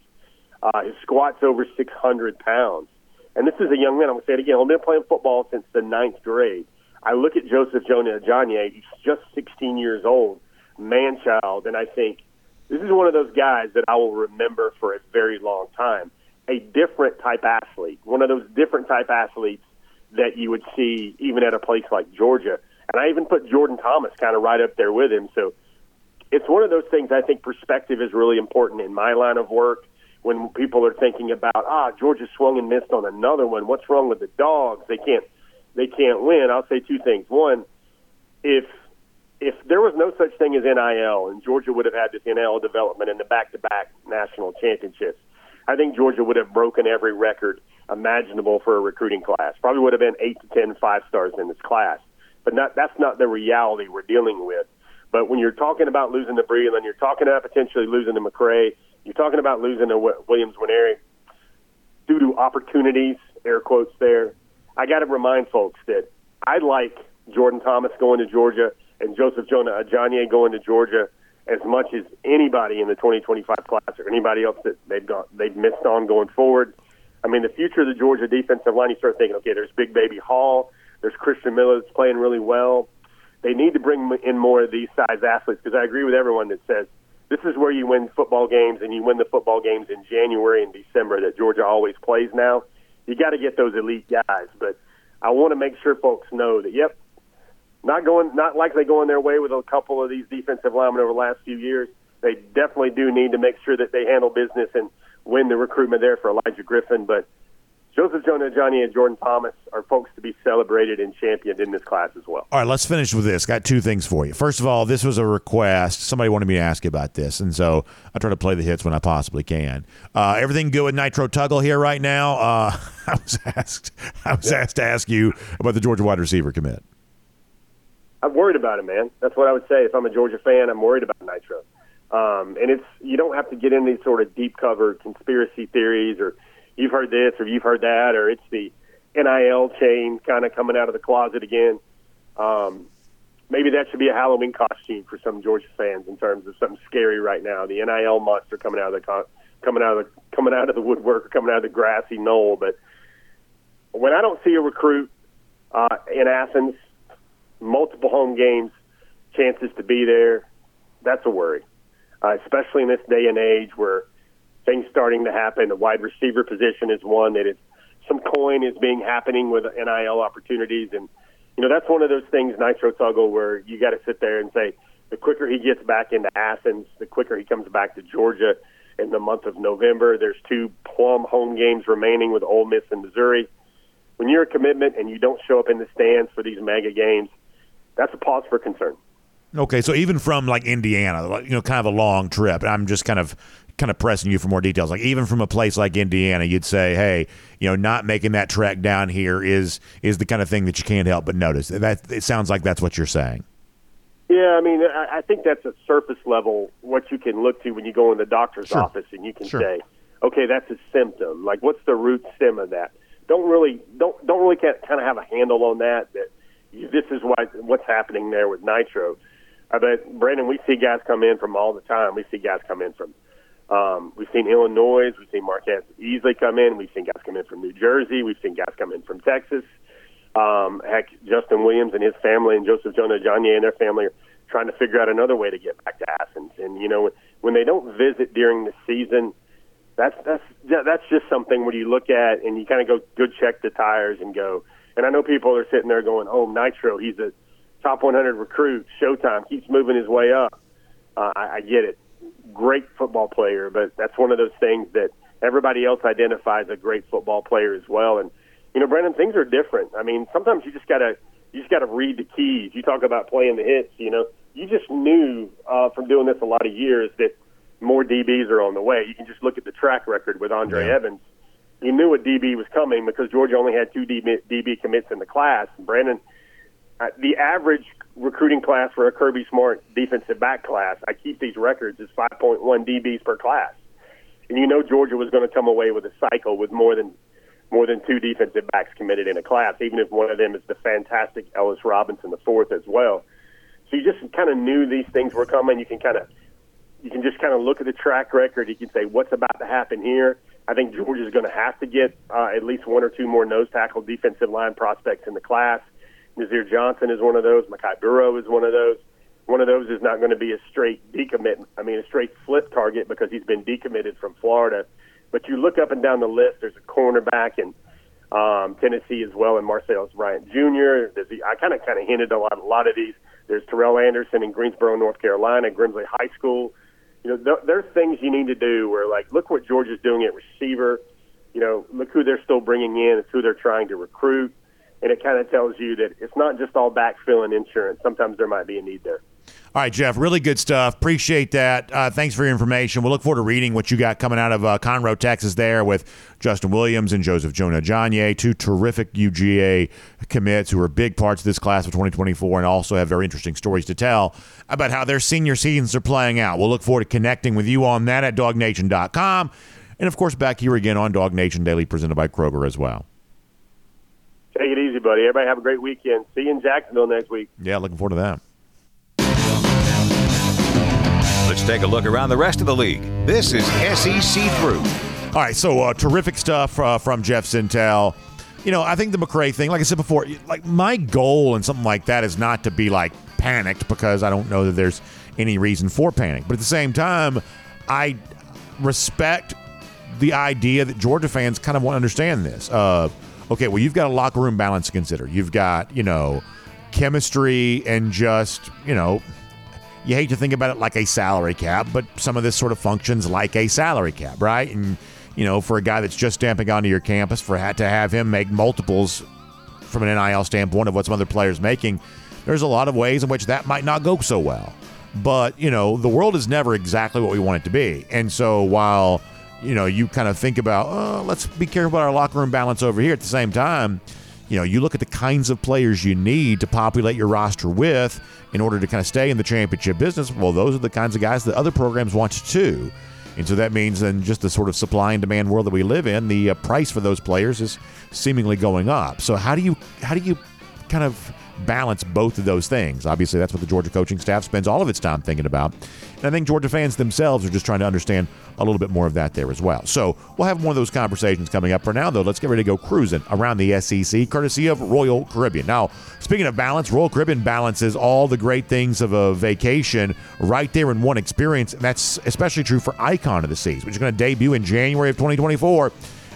[SPEAKER 5] Uh, his squat's over 600 pounds. And this is a young man, I'm going to say it again, I've been playing football since the ninth grade. I look at Joseph Jonah Ajonye, he's just 16 years old, man child, and I think this is one of those guys that I will remember for a very long time. A different type athlete, one of those different type athletes that you would see even at a place like Georgia. And I even put Jordan Thomas kind of right up there with him. So it's one of those things I think perspective is really important in my line of work when people are thinking about ah Georgia swung and missed on another one. What's wrong with the dogs? They can't they can't win. I'll say two things. One, if if there was no such thing as NIL and Georgia would have had this NIL development in the back-to-back national championships, I think Georgia would have broken every record imaginable for a recruiting class. Probably would have been eight to ten five stars in this class. But not, that's not the reality we're dealing with. But when you're talking about losing to Breland, you're talking about potentially losing to McCray, you're talking about losing to Williams Nwaneri due to opportunities, air quotes there. I got to remind folks that I like Jordan Thomas going to Georgia and Joseph Jonah uh, Ajonye going to Georgia as much as anybody in the 2025 class or anybody else that they've got they've missed on going forward. I mean, the future of the Georgia defensive line, you start thinking, okay, there's Big Baby Hall, there's Christian Miller that's playing really well. They need to bring in more of these size athletes because I agree with everyone that says this is where you win football games and you win the football games in January and December that Georgia always plays now. You got to get those elite guys. But I want to make sure folks know that, yep, not going, not likely going their way with a couple of these defensive linemen over the last few years. They definitely do need to make sure that they handle business and win the recruitment there for Elijah Griffin. But Joseph Jonah Ajonye and Jordan Thomas are folks to be celebrated and championed in this class as well.
[SPEAKER 3] All right, let's finish with this. Got two things for you. First of all, this was a request. Somebody wanted me to ask you about this, and so I try to play the hits when I possibly can. Uh, everything good with Nitro Tuggle here right now? Uh, I was asked. I was asked to ask you about the Georgia wide receiver commit.
[SPEAKER 5] I'm worried about it, man. That's what I would say. If I'm a Georgia fan, I'm worried about Nitro. Um, and it's you don't have to get into these sort of deep cover conspiracy theories or you've heard this or you've heard that or it's the NIL chain kind of coming out of the closet again. Um, maybe that should be a Halloween costume for some Georgia fans in terms of something scary right now. The NIL monster coming out of the co- coming out of the coming out of the woodwork or coming out of the grassy knoll. But when I don't see a recruit uh, in Athens, multiple home games, chances to be there, that's a worry uh, especially in this day and age where things starting to happen. The wide receiver position is one that is some coin is being happening with NIL opportunities, and you know that's one of those things, Nitro Tuggle, where you got to sit there and say, the quicker he gets back into Athens, the quicker he comes back to Georgia in the month of November. There's two plum home games remaining with Ole Miss and Missouri. When you're a commitment and you don't show up in the stands for these mega games, that's a pause for concern.
[SPEAKER 3] Okay, so even from like Indiana, you know, kind of a long trip. I'm just kind of kind of pressing you for more details. Like even from a place like Indiana, you'd say, hey, you know, not making that trek down here is is the kind of thing that you can't help but notice. That it sounds like that's what you're saying.
[SPEAKER 5] Yeah, I mean, I, I think that's a surface level what you can look to when you go in the doctor's
[SPEAKER 3] Sure.
[SPEAKER 5] office and you can
[SPEAKER 3] Sure.
[SPEAKER 5] say, okay, that's a symptom. Like, what's the root stem of that? Don't really don't don't really kind of have a handle on that. That this is why what's happening there with nitro. I bet Brandon, we see guys come in from all the time. We see guys come in from. Um, we've seen Illinois. We've seen Marquez easily come in. We've seen guys come in from New Jersey. We've seen guys come in from Texas. Um, heck, Justin Williams and his family and Joseph Jonah Ajonye and their family are trying to figure out another way to get back to Athens. And you know, when they don't visit during the season, that's that's that's just something where you look at and you kind of go good check the tires and go. And I know people are sitting there going, "Oh, Nitro, he's a top 100 recruit. Showtime keeps moving his way up." Uh, I, I get it. Great football player, but that's one of those things that everybody else identifies a great football player as well. And you know, Brendan, things are different. I mean, sometimes you just gotta you just gotta read the keys. You talk about playing the hits. You know, you just knew uh, from doing this a lot of years that more DBs are on the way. You can just look at the track record with Andre
[SPEAKER 3] Yeah.
[SPEAKER 5] Evans. You knew a DB was coming because Georgia only had two DB, DB commits in the class. Brandon, uh, the average recruiting class for a Kirby Smart defensive back class, I keep these records, is 5.1 DBs per class. And you know Georgia was going to come away with a cycle with more than more than two defensive backs committed in a class, even if one of them is the fantastic Ellis Robinson, the fourth as well. So you just kind of knew these things were coming. You can kind of you can just kind of look at the track record. You can say what's about to happen here. I think Georgia's going to have to get uh, at least one or two more nose tackle defensive line prospects in the class. Nazir Johnson is one of those. Makai Burrow is one of those. One of those is not going to be a straight decommit. I mean, a straight flip target because he's been decommitted from Florida. But you look up and down the list. There's a cornerback in um, Tennessee as well, and Marcellus Bryant Jr. There's the, I kind of kind of hinted a lot. A lot of these. There's Terrell Anderson in Greensboro, North Carolina, Grimsley High School. You know, th- there's things you need to do where, like, look what Georgia's doing at receiver. You know, look who they're still bringing in. It's who they're trying to recruit, and it kind of tells you that it's not just all backfilling insurance. Sometimes there might be a need there.
[SPEAKER 3] All right, Jeff, really good stuff. Appreciate that. Uh, thanks for your information. We'll look forward to reading what you got coming out of uh, Conroe, Texas, there with Justin Williams and Joseph Jonah Ajonye, two terrific UGA commits who are big parts of this class of 2024 and also have very interesting stories to tell about how their senior seasons are playing out. We'll look forward to connecting with you on that at dawgnation.com. And, of course, back here again on DawgNation Daily, presented by Kroger as well.
[SPEAKER 5] Take it easy, buddy. Everybody have a great weekend. See you in Jacksonville next week.
[SPEAKER 3] Yeah, looking forward to that.
[SPEAKER 2] Let's take a look around the rest of the league. This is SEC Through.
[SPEAKER 3] All right, so uh, terrific stuff uh, from Jeff Sentell. You know, I think the McCray thing, like I said before, like my goal and something like that is not to be like panicked because I don't know that there's any reason for panic. But at the same time, I respect the idea that Georgia fans kind of want to understand this. Uh, okay, well, you've got a locker room balance to consider. You've got, you know, chemistry and just, you know, you hate to think about it like a salary cap, but some of this sort of functions like a salary cap, right? And, you know, for a guy that's just stamping onto your campus, for to have him make multiples from an NIL standpoint of what some other players making, there's a lot of ways in which that might not go so well. But, you know, the world is never exactly what we want it to be. And so while, you know, you kind of think about, oh, let's be careful about our locker room balance over here at the same time, you know, you look at the kinds of players you need to populate your roster with in order to kind of stay in the championship business. Well, those are the kinds of guys that other programs want too. And so that means in just the sort of supply and demand world that we live in, the uh, price for those players is seemingly going up. So how do you how do you kind of balance both of those things. Obviously, that's what the Georgia coaching staff spends all of its time thinking about. And I think Georgia fans themselves are just trying to understand a little bit more of that there as well. So we'll have one of those conversations coming up. For now, though, let's get ready to go cruising around the SEC, courtesy of Royal Caribbean. Now, speaking of balance, Royal Caribbean balances all the great things of a vacation right there in one experience. And that's especially true for Icon of the Seas, which is going to debut in January of 2024.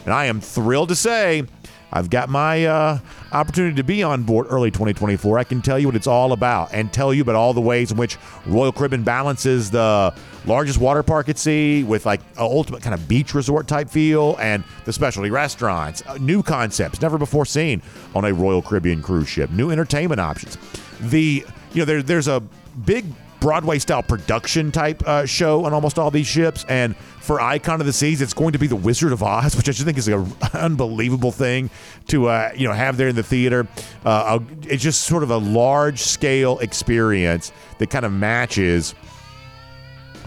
[SPEAKER 3] And I am thrilled to say I've got my uh, opportunity to be on board early 2024. I can tell you what it's all about and tell you about all the ways in which Royal Caribbean balances the largest water park at sea with like an ultimate kind of beach resort type feel and the specialty restaurants, uh, new concepts never before seen on a Royal Caribbean cruise ship, new entertainment options. The you know there, there's a big Broadway style production type uh, show on almost all these ships. And for Icon of the Seas, it's going to be The Wizard of Oz, which I just think is an unbelievable thing to uh, you know have there in the theater. Uh, it's just sort of a large scale experience that kind of matches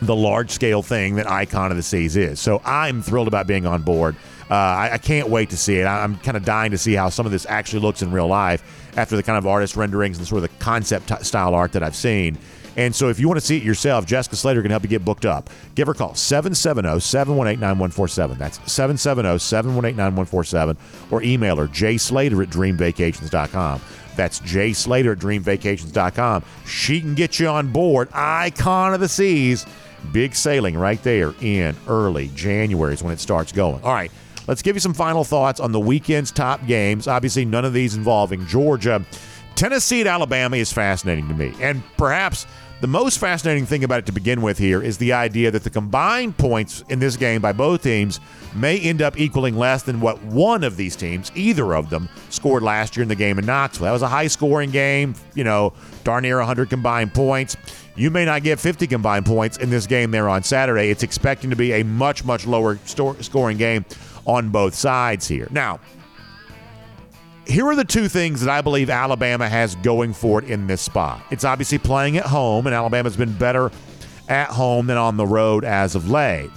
[SPEAKER 3] the large scale thing that Icon of the Seas is. So I'm thrilled about being on board. Uh, I, I, can't wait to see it. I, I'm kind of dying to see how some of this actually looks in real life after the kind of artist renderings and sort of the concept t- style art that I've seen. And so if you want to see it yourself, Jessica Slater can help you get booked up. Give her a call, 770 718 9147. That's 770 718 9147. Or email her, jslater at dreamvacations.com. That's jslater at dreamvacations.com. She can get you on board. Icon of the Seas. Big sailing right there in early January is when it starts going. All right, let's give you some final thoughts on the weekend's top games. Obviously, none of these involving Georgia. Tennessee at Alabama is fascinating to me. And perhaps the most fascinating thing about it to begin with here is the idea that the combined points in this game by both teams may end up equaling less than what one of these teams, either of them, scored last year in the game in Knoxville. That was a high scoring game, you know, darn near 100 combined points. You may not get 50 combined points in this game there on Saturday. It's expecting to be a much, much lower scoring game on both sides here. Now, here are the two things that I believe Alabama has going for it in this spot. It's obviously playing at home, and Alabama's been better at home than on the road as of late.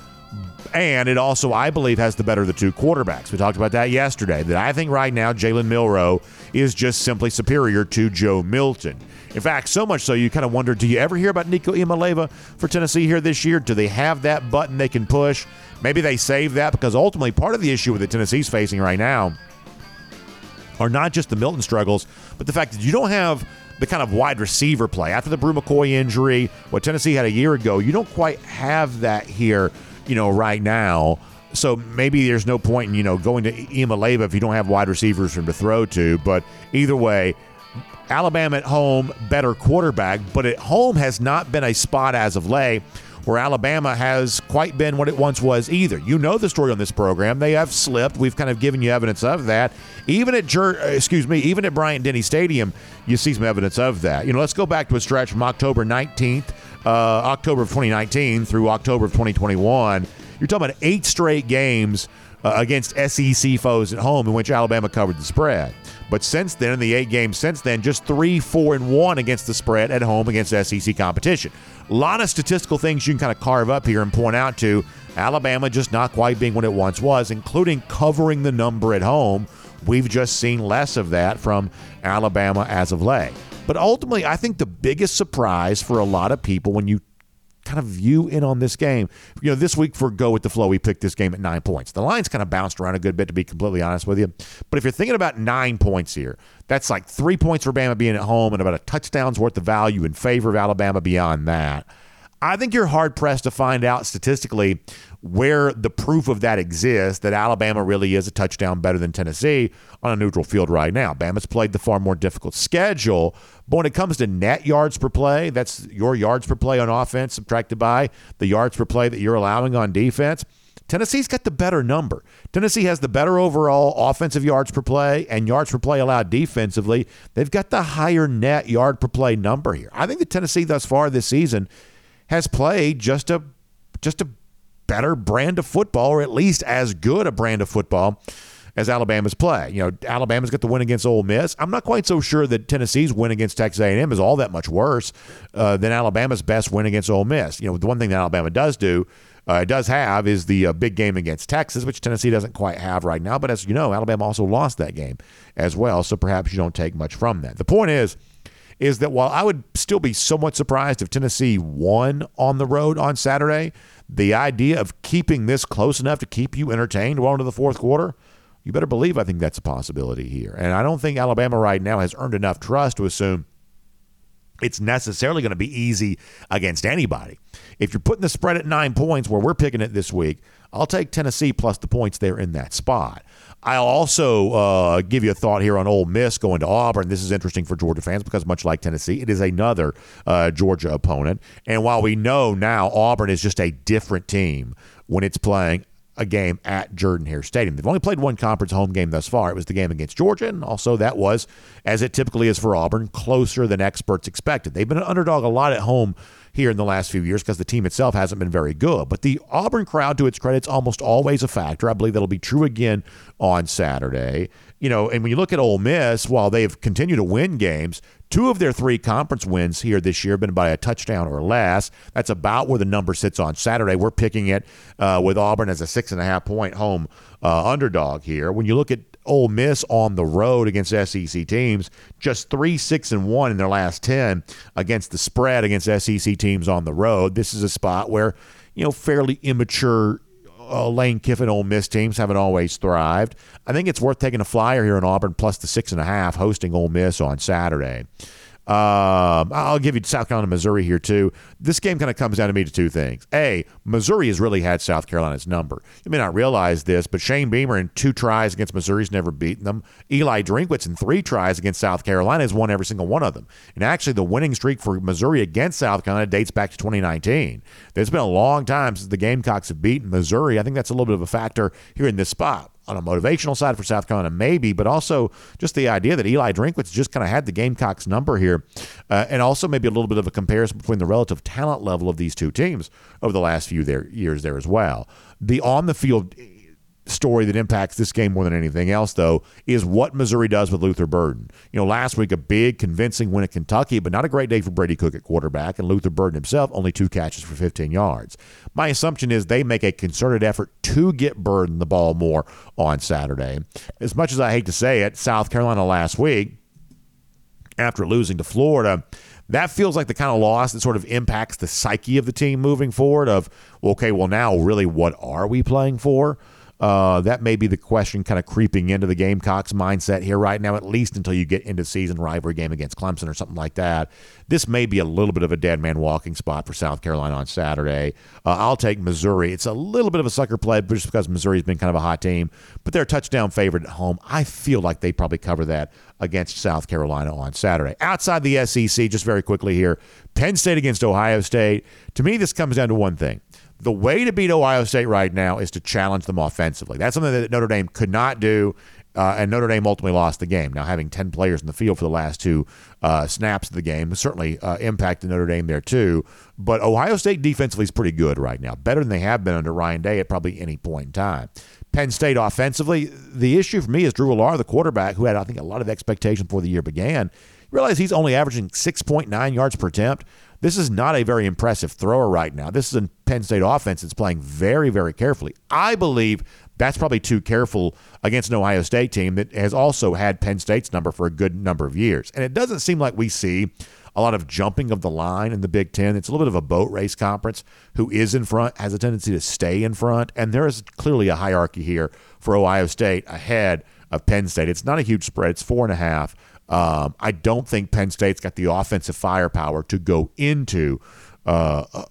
[SPEAKER 3] And it also, I believe, has the better of the two quarterbacks. We talked about that yesterday. That I think right now Jalen Milroe is just simply superior to Joe Milton. In fact, so much so you kind of wonder do you ever hear about Nico Iamaleava for Tennessee here this year? Do they have that button they can push? Maybe they save that because ultimately part of the issue with the Tennessee's facing right now are not just the Milton struggles, but the fact that you don't have the kind of wide receiver play after the Bru McCoy injury, what Tennessee had a year ago. You don't quite have that here, you know, right now. So maybe there's no point in you know going to Iamaleava if you don't have wide receivers for him to throw to. But either way, Alabama at home, better quarterback, but at home has not been a spot as of late where Alabama has quite been what it once was either. You know the story on this program; they have slipped. We've kind of given you evidence of that. Even at Jer- uh, excuse me, even at Bryant Denny Stadium, you see some evidence of that. You know, let's go back to a stretch from October 19th, uh, October of 2019 through October of 2021. You're talking about eight straight games uh, against SEC foes at home in which Alabama covered the spread. But since then, in the eight games since then, just three, four, and one against the spread at home against SEC competition. A lot of statistical things you can kind of carve up here and point out to Alabama just not quite being what it once was, including covering the number at home. We've just seen less of that from Alabama as of late. But ultimately, I think the biggest surprise for a lot of people when you kind of view in on this game. You know, this week for Go with the Flow, we picked this game at nine points. The line's kind of bounced around a good bit, to be completely honest with you. But if you're thinking about nine points here, that's like three points for Bama being at home and about a touchdown's worth of value in favor of Alabama beyond that. I think you're hard pressed to find out statistically where the proof of that exists that Alabama really is a touchdown better than Tennessee on a neutral field right now. Bama's played the far more difficult schedule, but when it comes to net yards per play, that's your yards per play on offense subtracted by the yards per play that you're allowing on defense. Tennessee's got the better number. Tennessee has the better overall offensive yards per play and yards per play allowed defensively. They've got the higher net yard per play number here. I think that Tennessee thus far this season has played just a just a better brand of football, or at least as good a brand of football as Alabama's play. You know, Alabama's got the win against Ole Miss. I'm not quite so sure that Tennessee's win against Texas A&M is all that much worse uh, than Alabama's best win against Ole Miss. You know, the one thing that Alabama does do uh, does have is the uh, big game against Texas, which Tennessee doesn't quite have right now. But as you know, Alabama also lost that game as well. So perhaps you don't take much from that. The point is, is that while I would still be somewhat surprised if Tennessee won on the road on Saturday, the idea of keeping this close enough to keep you entertained well into the fourth quarter, you better believe I think that's a possibility here. And I don't think Alabama right now has earned enough trust to assume it's necessarily going to be easy against anybody. If you're putting the spread at nine points, where we're picking it this week, I'll take Tennessee plus the points there in that spot. I'll also uh, give you a thought here on Ole Miss going to Auburn. This is interesting for Georgia fans because, much like Tennessee, it is another uh, Georgia opponent. And while we know now Auburn is just a different team when it's playing a game at Jordan Hare Stadium. They've only played one conference home game thus far. It was the game against Georgia, and also that was, as it typically is for Auburn, closer than experts expected. They've been an underdog a lot at home here in the last few years because the team itself hasn't been very good. But the Auburn crowd, to its credit, is almost always a factor. I believe that'll be true again on Saturday. You know, and when you look at Ole Miss, while they've continued to win games, two of their three conference wins here this year have been by a touchdown or less. That's about where the number sits on Saturday. We're picking it uh, with Auburn as a six and a half point home uh, underdog here. When you look at Ole Miss on the road against SEC teams, just three, six, and one in their last ten against the spread against SEC teams on the road. This is a spot where you know fairly immature uh, Lane Kiffin Ole Miss teams haven't always thrived. I think it's worth taking a flyer here in Auburn plus the six and a half hosting Ole Miss on Saturday. Um, I'll give you South Carolina, Missouri here too. This game kind of comes down to me to two things. A, Missouri has really had South Carolina's number. You may not realize this, but Shane Beamer in two tries against Missouri's never beaten them. Eli Drinkwitz in three tries against South Carolina has won every single one of them. And actually, the winning streak for Missouri against South Carolina dates back to 2019. It's been a long time since the Gamecocks have beaten Missouri. I think that's a little bit of a factor here in this spot on a motivational side for South Carolina, maybe, but also just the idea that Eli Drinkwitz just kind of had the Gamecocks number here, uh, and also maybe a little bit of a comparison between the relative talent level of these two teams over the last few there, years there as well. The on the field story that impacts this game more than anything else, though, is what Missouri does with Luther Burden. You know, last week, a big, convincing win at Kentucky, but not a great day for Brady Cook at quarterback, and Luther Burden himself, only two catches for 15 yards. My assumption is they make a concerted effort to get Burden the ball more on Saturday. As much as I hate to say it, South Carolina last week, after losing to Florida, that feels like the kind of loss that sort of impacts the psyche of the team moving forward of okay well now really what are we playing for uh, that may be the question kind of creeping into the Gamecocks mindset here right now, at least until you get into season rivalry game against Clemson or something like that. This may be a little bit of a dead man walking spot for South Carolina on Saturday. Uh, I'll take Missouri. It's a little bit of a sucker play just because Missouri's been kind of a hot team, but they're a touchdown favorite at home. I feel like they probably cover that against South Carolina on Saturday. Outside the SEC, just very quickly here, Penn State against Ohio State. To me, this comes down to one thing the way to beat Ohio State right now is to challenge them offensively. That's something that Notre Dame could not do, uh, and Notre Dame ultimately lost the game. Now, having 10 players in the field for the last two uh, snaps of the game certainly uh, impacted Notre Dame there, too. But Ohio State defensively is pretty good right now, better than they have been under Ryan Day at probably any point in time. Penn State offensively, the issue for me is Drew Allar, the quarterback, who had, I think, a lot of expectation before the year began. Realize he's only averaging 6.9 yards per attempt. This is not a very impressive thrower right now. This is a Penn State offense that's playing very, very carefully. I believe that's probably too careful against an Ohio State team that has also had Penn State's number for a good number of years. And it doesn't seem like we see a lot of jumping of the line in the Big Ten. It's a little bit of a boat race conference. Who is in front has a tendency to stay in front. And there is clearly a hierarchy here for Ohio State ahead of Penn State. It's not a huge spread, it's four and a half. Um, I don't think Penn State's got the offensive firepower to go into uh, uh,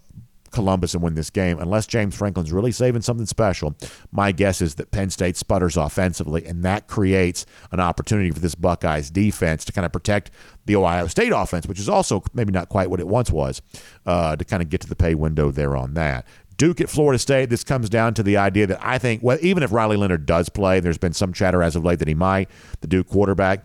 [SPEAKER 3] Columbus and win this game. Unless James Franklin's really saving something special, my guess is that Penn State sputters offensively, and that creates an opportunity for this Buckeyes defense to kind of protect the Ohio State offense, which is also maybe not quite what it once was, uh, to kind of get to the pay window there on that. Duke at Florida State, this comes down to the idea that I think, well, even if Riley Leonard does play, there's been some chatter as of late that he might, the Duke quarterback,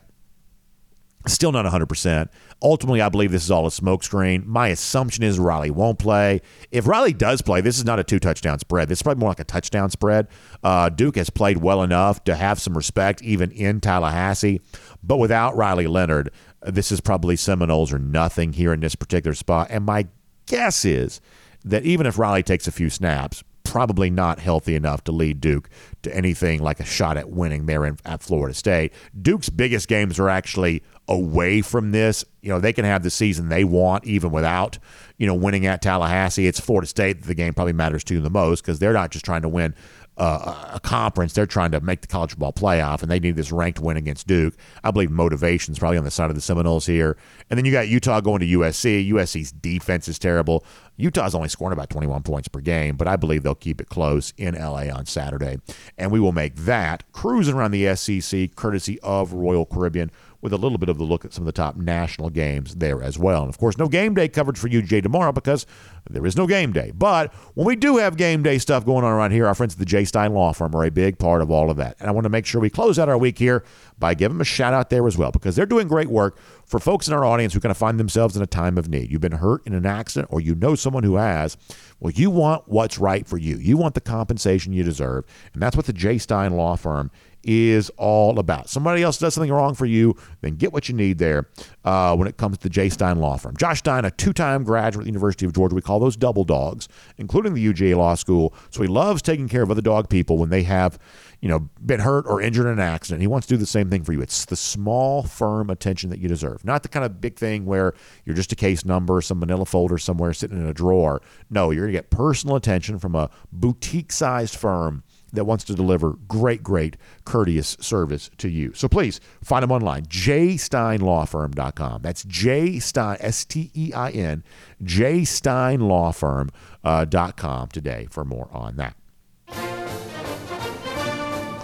[SPEAKER 3] Still not 100%. Ultimately, I believe this is all a smokescreen. My assumption is Riley won't play. If Riley does play, this is not a two touchdown spread. This is probably more like a touchdown spread. Uh, Duke has played well enough to have some respect even in Tallahassee. But without Riley Leonard, this is probably Seminoles or nothing here in this particular spot. And my guess is that even if Riley takes a few snaps, probably not healthy enough to lead Duke to anything like a shot at winning there in, at Florida State. Duke's biggest games are actually away from this. You know, they can have the season they want even without, you know, winning at Tallahassee. It's Florida State that the game probably matters to the most because they're not just trying to win uh, a conference. They're trying to make the college football playoff, and they need this ranked win against Duke. I believe motivation is probably on the side of the Seminoles here. And then you got Utah going to USC. USC's defense is terrible. Utah's only scoring about 21 points per game, but I believe they'll keep it close in LA on Saturday. And we will make that cruising around the SEC courtesy of Royal Caribbean with a little bit of the look at some of the top national games there as well. And of course, no game day coverage for UGA tomorrow because there is no game day. But when we do have game day stuff going on around here, our friends at the J. Stein Law Firm are a big part of all of that. And I want to make sure we close out our week here by giving them a shout out there as well because they're doing great work for folks in our audience who kind of find themselves in a time of need. You've been hurt in an accident or you know someone who has. Well, you want what's right for you. You want the compensation you deserve. And that's what the J. Stein Law Firm is all about. Somebody else does something wrong for you, then get what you need there uh, when it comes to the J. Stein Law Firm. Josh Stein, a two time graduate of the University of Georgia. We call those double dogs, including the UGA Law School. So he loves taking care of other dog people when they have you know, been hurt or injured in an accident. He wants to do the same thing for you. It's the small, firm attention that you deserve, not the kind of big thing where you're just a case number, some manila folder somewhere sitting in a drawer. No, you're going to get personal attention from a boutique sized firm that wants to deliver great, great, courteous service to you. So please find them online, jsteinlawfirm.com. That's J Stein, S T E I N, jsteinlawfirm.com uh, today for more on that.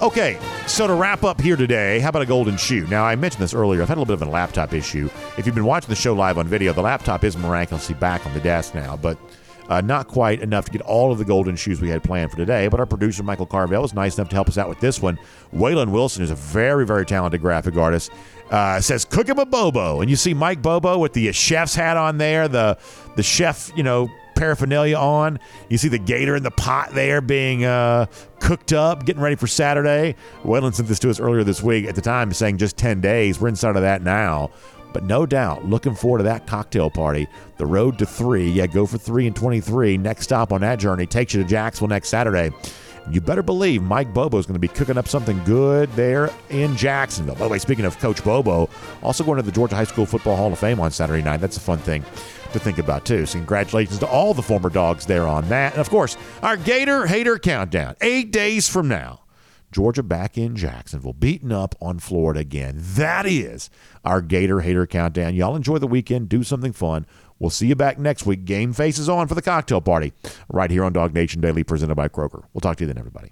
[SPEAKER 3] Okay, so to wrap up here today, how about a golden shoe? Now, I mentioned this earlier. I've had a little bit of a laptop issue. If you've been watching the show live on video, the laptop is miraculously back on the desk now, but uh, not quite enough to get all of the golden shoes we had planned for today, but our producer, Michael Carvel, was nice enough to help us out with this one. Waylon Wilson is a very, very talented graphic artist. Uh, says, cook him a Bobo. And you see Mike Bobo with the chef's hat on there, the, the chef, you know, paraphernalia on. You see the gator in the pot there being uh, cooked up, getting ready for Saturday. Waylon sent this to us earlier this week. At the time, saying just 10 days. We're inside of that now. But no doubt, looking forward to that cocktail party. The road to three. Yeah, go for three and 23. Next stop on that journey takes you to Jacksonville next Saturday. You better believe Mike Bobo is going to be cooking up something good there in Jacksonville. By the way, speaking of Coach Bobo, also going to the Georgia High School Football Hall of Fame on Saturday night. That's a fun thing to think about, too. So, congratulations to all the former dogs there on that. And, of course, our Gator Hater Countdown. Eight days from now. Georgia back in Jacksonville, beating up on Florida again. That is our Gator Hater Countdown. Y'all enjoy the weekend. Do something fun. We'll see you back next week. Game faces on for the cocktail party right here on DawgNation Daily, presented by Kroger. We'll talk to you then, everybody.